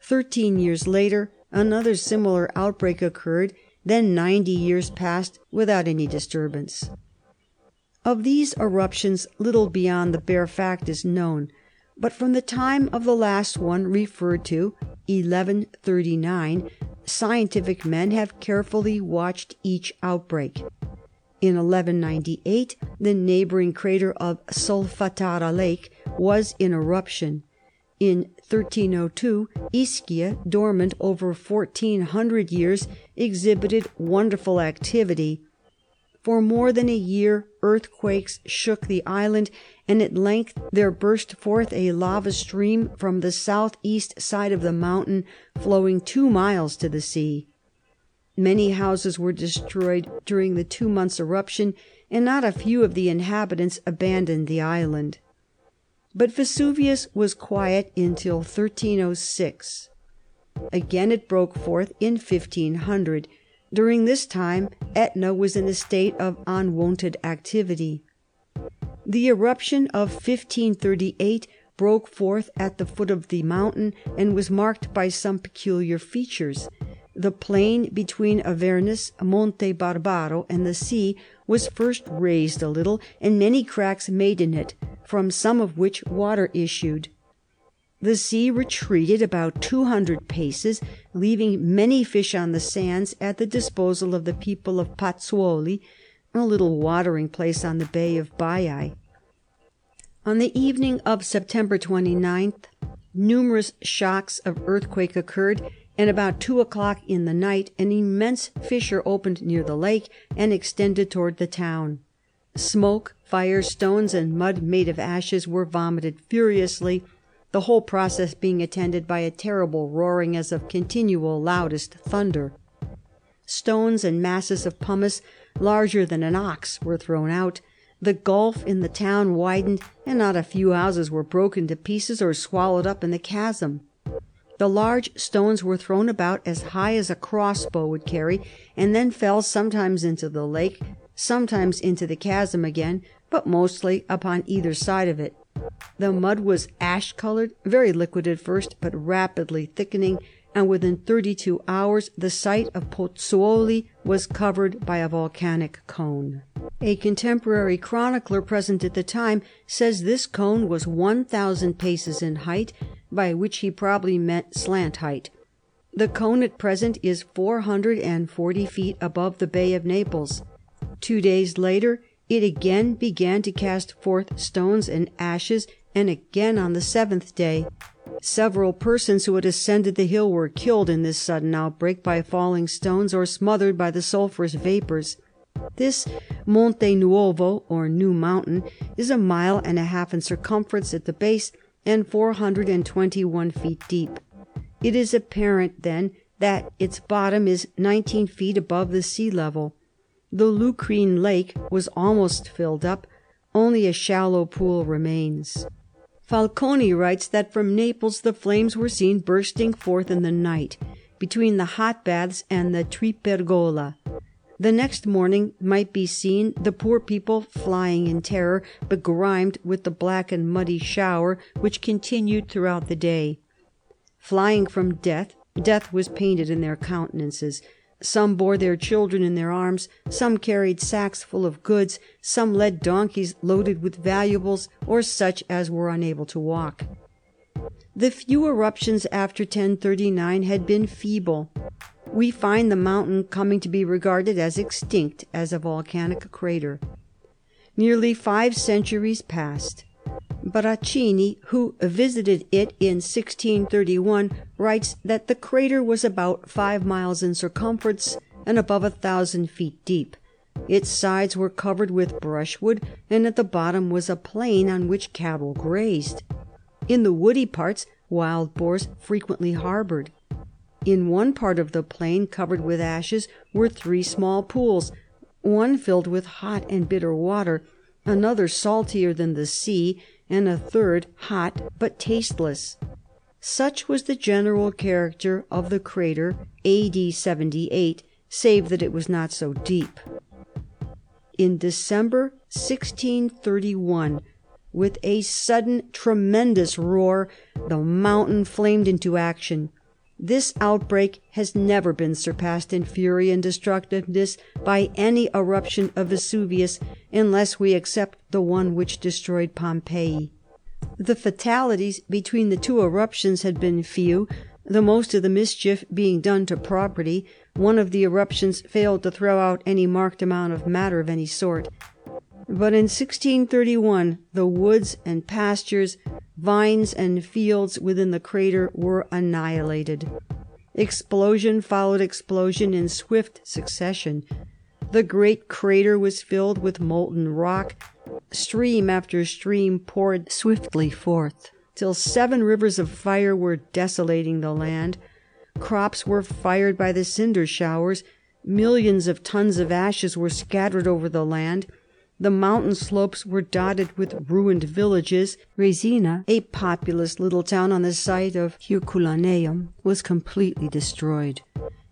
Thirteen years later another similar outbreak occurred, then ninety years passed without any disturbance. Of these eruptions little beyond the bare fact is known. But from the time of the last one referred to, 1139, scientific men have carefully watched each outbreak. In 1198 the neighboring crater of Solfatara Lake was in eruption. In 1302 Ischia, dormant over fourteen hundred years, exhibited wonderful activity. For more than a year earthquakes shook the island, and at length there burst forth a lava stream from the southeast side of the mountain, flowing two miles to the sea. Many houses were destroyed during the two months' eruption, and not a few of the inhabitants abandoned the island. But Vesuvius was quiet until 1306. Again it broke forth in 1500. During this time Etna was in a state of unwonted activity. The eruption of 1538 broke forth at the foot of the mountain and was marked by some peculiar features. The plain between Avernus, Monte Barbaro, and the sea was first raised a little, and many cracks made in it, from some of which water issued. The sea retreated about two hundred paces, leaving many fish on the sands at the disposal of the people of Pozzuoli, a little watering place on the bay of Baiae. On the evening of September 29 numerous shocks of earthquake occurred, and about two o'clock in the night an immense fissure opened near the lake and extended toward the town. Smoke, fire, stones, and mud made of ashes were vomited furiously the whole process being attended by a terrible roaring as of continual loudest thunder. Stones and masses of pumice larger than an ox were thrown out. The gulf in the town widened, and not a few houses were broken to pieces or swallowed up in the chasm. The large stones were thrown about as high as a crossbow would carry, and then fell sometimes into the lake, sometimes into the chasm again, but mostly upon either side of it. The mud was ash colored, very liquid at first, but rapidly thickening, and within thirty two hours the site of Pozzuoli was covered by a volcanic cone. A contemporary chronicler present at the time says this cone was one thousand paces in height, by which he probably meant slant height. The cone at present is four hundred and forty feet above the Bay of Naples. Two days later it again began to cast forth stones and ashes, and again on the seventh day. Several persons who had ascended the hill were killed in this sudden outbreak by falling stones or smothered by the sulphurous vapors. This Monte Nuovo, or New Mountain, is a mile and a half in circumference at the base and 421 feet deep. It is apparent, then, that its bottom is 19 feet above the sea level. The Lucrine lake was almost filled up; only a shallow pool remains. Falconi writes that from Naples the flames were seen bursting forth in the night, between the hot baths and the Tripergola. The next morning might be seen the poor people flying in terror, begrimed with the black and muddy shower which continued throughout the day. Flying from death, death was painted in their countenances. Some bore their children in their arms, some carried sacks full of goods, some led donkeys loaded with valuables, or such as were unable to walk. The few eruptions after 1039 had been feeble. We find the mountain coming to be regarded as extinct as a volcanic crater. Nearly five centuries passed. Bracini, who visited it in 1631, writes that the crater was about five miles in circumference and above a thousand feet deep. Its sides were covered with brushwood, and at the bottom was a plain on which cattle grazed. In the woody parts wild boars frequently harboured. In one part of the plain covered with ashes were three small pools, one filled with hot and bitter water, another saltier than the sea, and a third hot but tasteless. Such was the general character of the crater A.D. 78, save that it was not so deep. In December 1631, with a sudden tremendous roar, the mountain flamed into action. This outbreak has never been surpassed in fury and destructiveness by any eruption of Vesuvius, unless we except the one which destroyed Pompeii. The fatalities between the two eruptions had been few, the most of the mischief being done to property. One of the eruptions failed to throw out any marked amount of matter of any sort. But in 1631 the woods and pastures, vines and fields within the crater were annihilated. Explosion followed explosion in swift succession. The great crater was filled with molten rock. Stream after stream poured swiftly forth, till seven rivers of fire were desolating the land. Crops were fired by the cinder showers. Millions of tons of ashes were scattered over the land. The mountain slopes were dotted with ruined villages. Resina, a populous little town on the site of Herculaneum, was completely destroyed.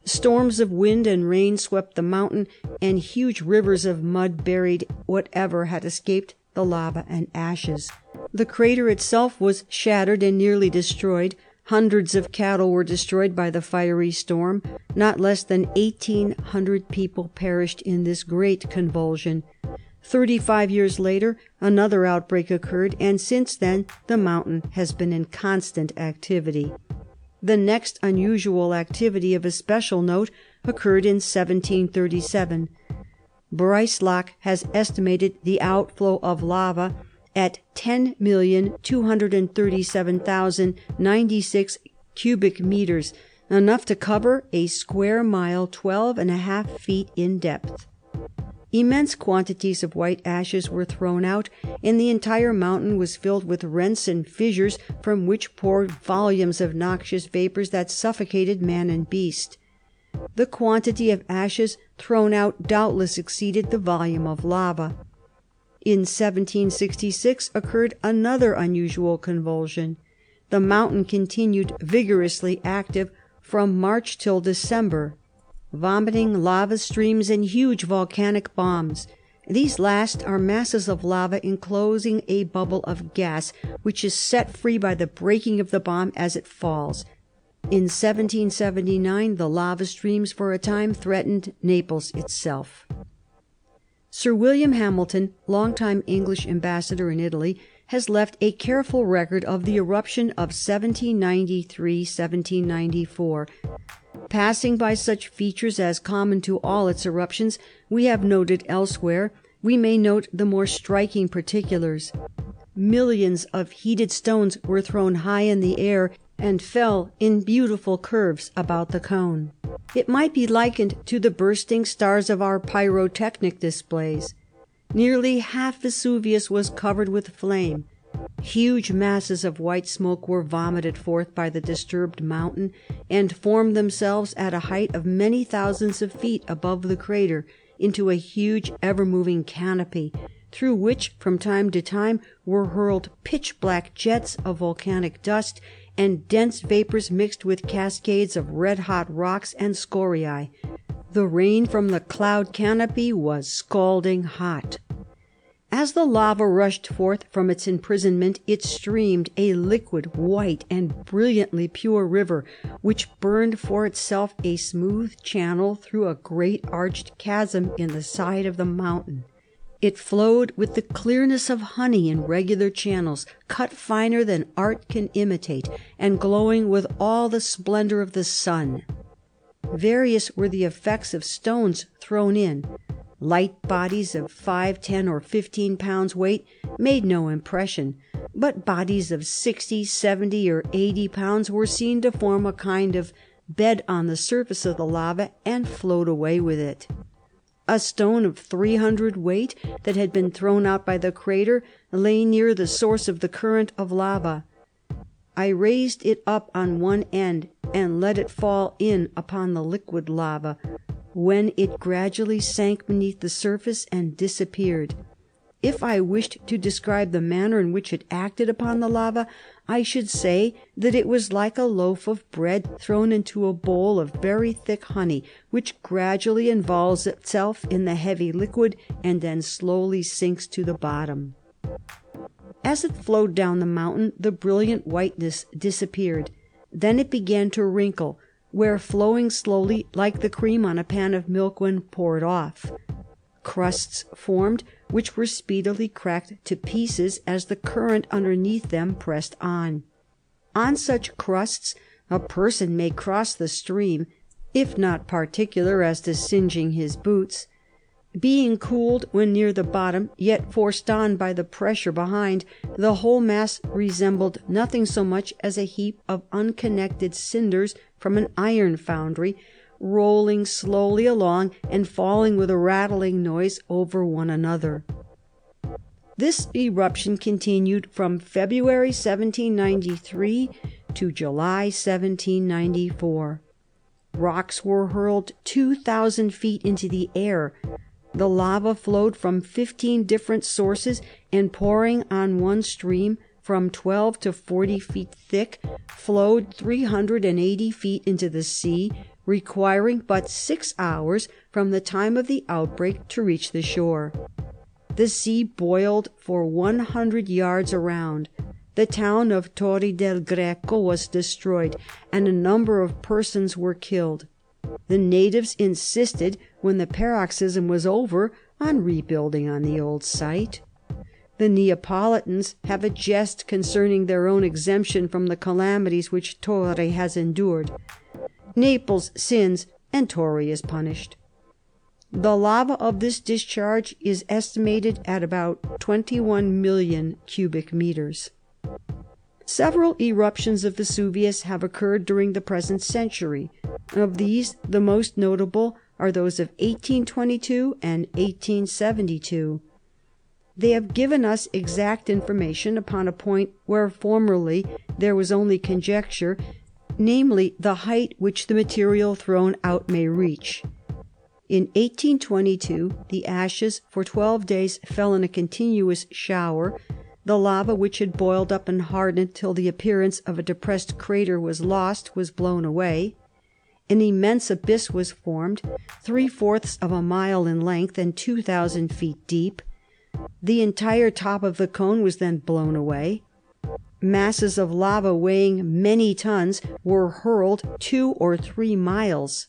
Storms of wind and rain swept the mountain, and huge rivers of mud buried whatever had escaped the lava and ashes. The crater itself was shattered and nearly destroyed. Hundreds of cattle were destroyed by the fiery storm. Not less than eighteen hundred people perished in this great convulsion. Thirty five years later another outbreak occurred, and since then the mountain has been in constant activity. The next unusual activity of especial note occurred in 1737. Breislak has estimated the outflow of lava at 10,237,096 cubic meters, enough to cover a square mile twelve and a half feet in depth. Immense quantities of white ashes were thrown out, and the entire mountain was filled with rents and fissures from which poured volumes of noxious vapours that suffocated man and beast. The quantity of ashes thrown out doubtless exceeded the volume of lava. In 1766 occurred another unusual convulsion. The mountain continued vigorously active from March till December vomiting lava streams and huge volcanic bombs. These last are masses of lava enclosing a bubble of gas, which is set free by the breaking of the bomb as it falls. In 1779 the lava streams for a time threatened Naples itself. Sir William Hamilton, long-time English ambassador in Italy, has left a careful record of the eruption of 1793 1794. Passing by such features as common to all its eruptions we have noted elsewhere, we may note the more striking particulars. Millions of heated stones were thrown high in the air and fell in beautiful curves about the cone. It might be likened to the bursting stars of our pyrotechnic displays. Nearly half Vesuvius was covered with flame. Huge masses of white smoke were vomited forth by the disturbed mountain, and formed themselves at a height of many thousands of feet above the crater into a huge ever moving canopy, through which from time to time were hurled pitch black jets of volcanic dust and dense vapors mixed with cascades of red hot rocks and scoriae. The rain from the cloud canopy was scalding hot. As the lava rushed forth from its imprisonment it streamed, a liquid, white, and brilliantly pure river, which burned for itself a smooth channel through a great arched chasm in the side of the mountain. It flowed with the clearness of honey in regular channels, cut finer than art can imitate, and glowing with all the splendour of the sun. Various were the effects of stones thrown in. Light bodies of five, ten, or fifteen pounds weight made no impression, but bodies of sixty, seventy, or eighty pounds were seen to form a kind of bed on the surface of the lava and float away with it. A stone of three hundred weight that had been thrown out by the crater lay near the source of the current of lava. I raised it up on one end and let it fall in upon the liquid lava, when it gradually sank beneath the surface and disappeared. If I wished to describe the manner in which it acted upon the lava, I should say that it was like a loaf of bread thrown into a bowl of very thick honey, which gradually involves itself in the heavy liquid and then slowly sinks to the bottom. As it flowed down the mountain the brilliant whiteness disappeared. Then it began to wrinkle, where flowing slowly like the cream on a pan of milk when poured off. Crusts formed, which were speedily cracked to pieces as the current underneath them pressed on. On such crusts a person may cross the stream, if not particular as to singeing his boots. Being cooled when near the bottom, yet forced on by the pressure behind, the whole mass resembled nothing so much as a heap of unconnected cinders from an iron foundry, rolling slowly along and falling with a rattling noise over one another. This eruption continued from February 1793 to July 1794. Rocks were hurled two thousand feet into the air. The lava flowed from fifteen different sources, and pouring on one stream from twelve to forty feet thick, flowed three hundred and eighty feet into the sea, requiring but six hours from the time of the outbreak to reach the shore. The sea boiled for one hundred yards around. The town of Torre del Greco was destroyed, and a number of persons were killed. The natives insisted, when the paroxysm was over, on rebuilding on the old site. The Neapolitans have a jest concerning their own exemption from the calamities which Torre has endured. Naples sins and Torre is punished. The lava of this discharge is estimated at about 21,000,000 cubic meters. Several eruptions of Vesuvius have occurred during the present century. Of these the most notable are those of 1822 and 1872. They have given us exact information upon a point where formerly there was only conjecture, namely the height which the material thrown out may reach. In 1822 the ashes for twelve days fell in a continuous shower. The lava, which had boiled up and hardened till the appearance of a depressed crater was lost, was blown away. An immense abyss was formed, three fourths of a mile in length and two thousand feet deep. The entire top of the cone was then blown away. Masses of lava weighing many tons were hurled two or three miles.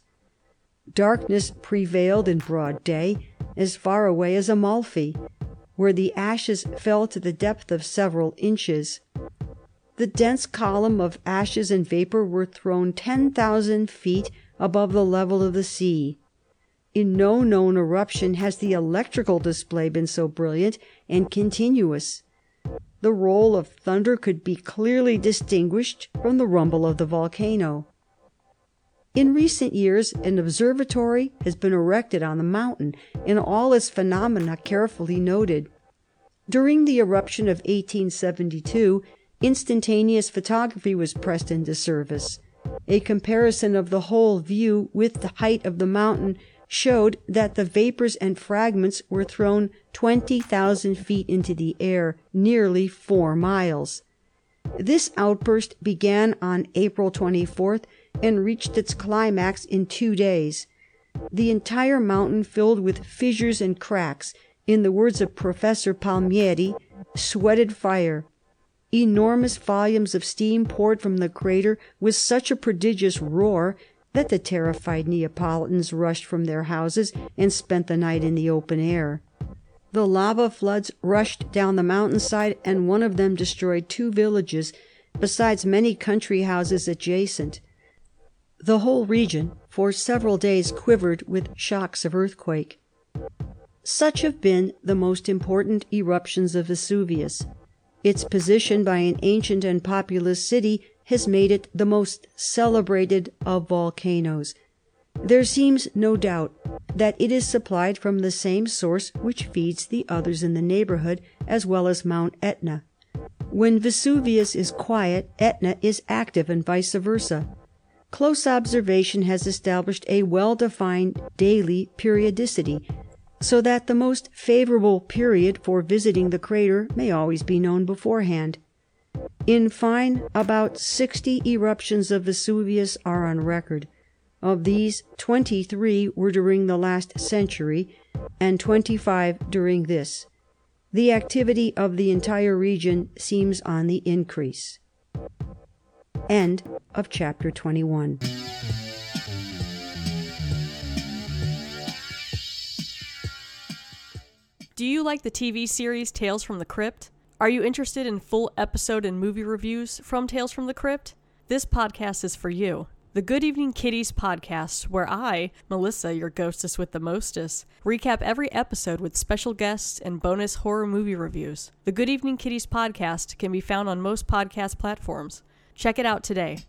Darkness prevailed in broad day as far away as Amalfi, where the ashes fell to the depth of several inches. The dense column of ashes and vapour were thrown ten thousand feet above the level of the sea. In no known eruption has the electrical display been so brilliant and continuous. The roll of thunder could be clearly distinguished from the rumble of the volcano. In recent years an observatory has been erected on the mountain and all its phenomena carefully noted. During the eruption of 1872 instantaneous photography was pressed into service. A comparison of the whole view with the height of the mountain showed that the vapors and fragments were thrown 20,000 feet into the air, nearly four miles. This outburst began on April 24th and reached its climax in two days. The entire mountain filled with fissures and cracks, in the words of Professor Palmieri, sweated fire. Enormous volumes of steam poured from the crater with such a prodigious roar that the terrified Neapolitans rushed from their houses and spent the night in the open air. The lava floods rushed down the mountain side, and one of them destroyed two villages, besides many country houses adjacent. The whole region for several days quivered with shocks of earthquake. Such have been the most important eruptions of Vesuvius. Its position by an ancient and populous city has made it the most celebrated of volcanoes. There seems no doubt that it is supplied from the same source which feeds the others in the neighbourhood, as well as Mount Etna. When Vesuvius is quiet, Etna is active, and vice versa. Close observation has established a well defined daily periodicity, so that the most favourable period for visiting the crater may always be known beforehand. In fine, about sixty eruptions of Vesuvius are on record. Of these, twenty three were during the last century, and twenty five during this. The activity of the entire region seems on the increase. End of chapter 21. Do you like the TV series Tales from the Crypt? Are you interested in full episode and movie reviews from Tales from the Crypt? This podcast is for you. The Good Evening Kitties podcast, where I, Melissa, your ghostess with the mostess, recap every episode with special guests and bonus horror movie reviews. The Good Evening Kitties podcast can be found on most podcast platforms. Check it out today.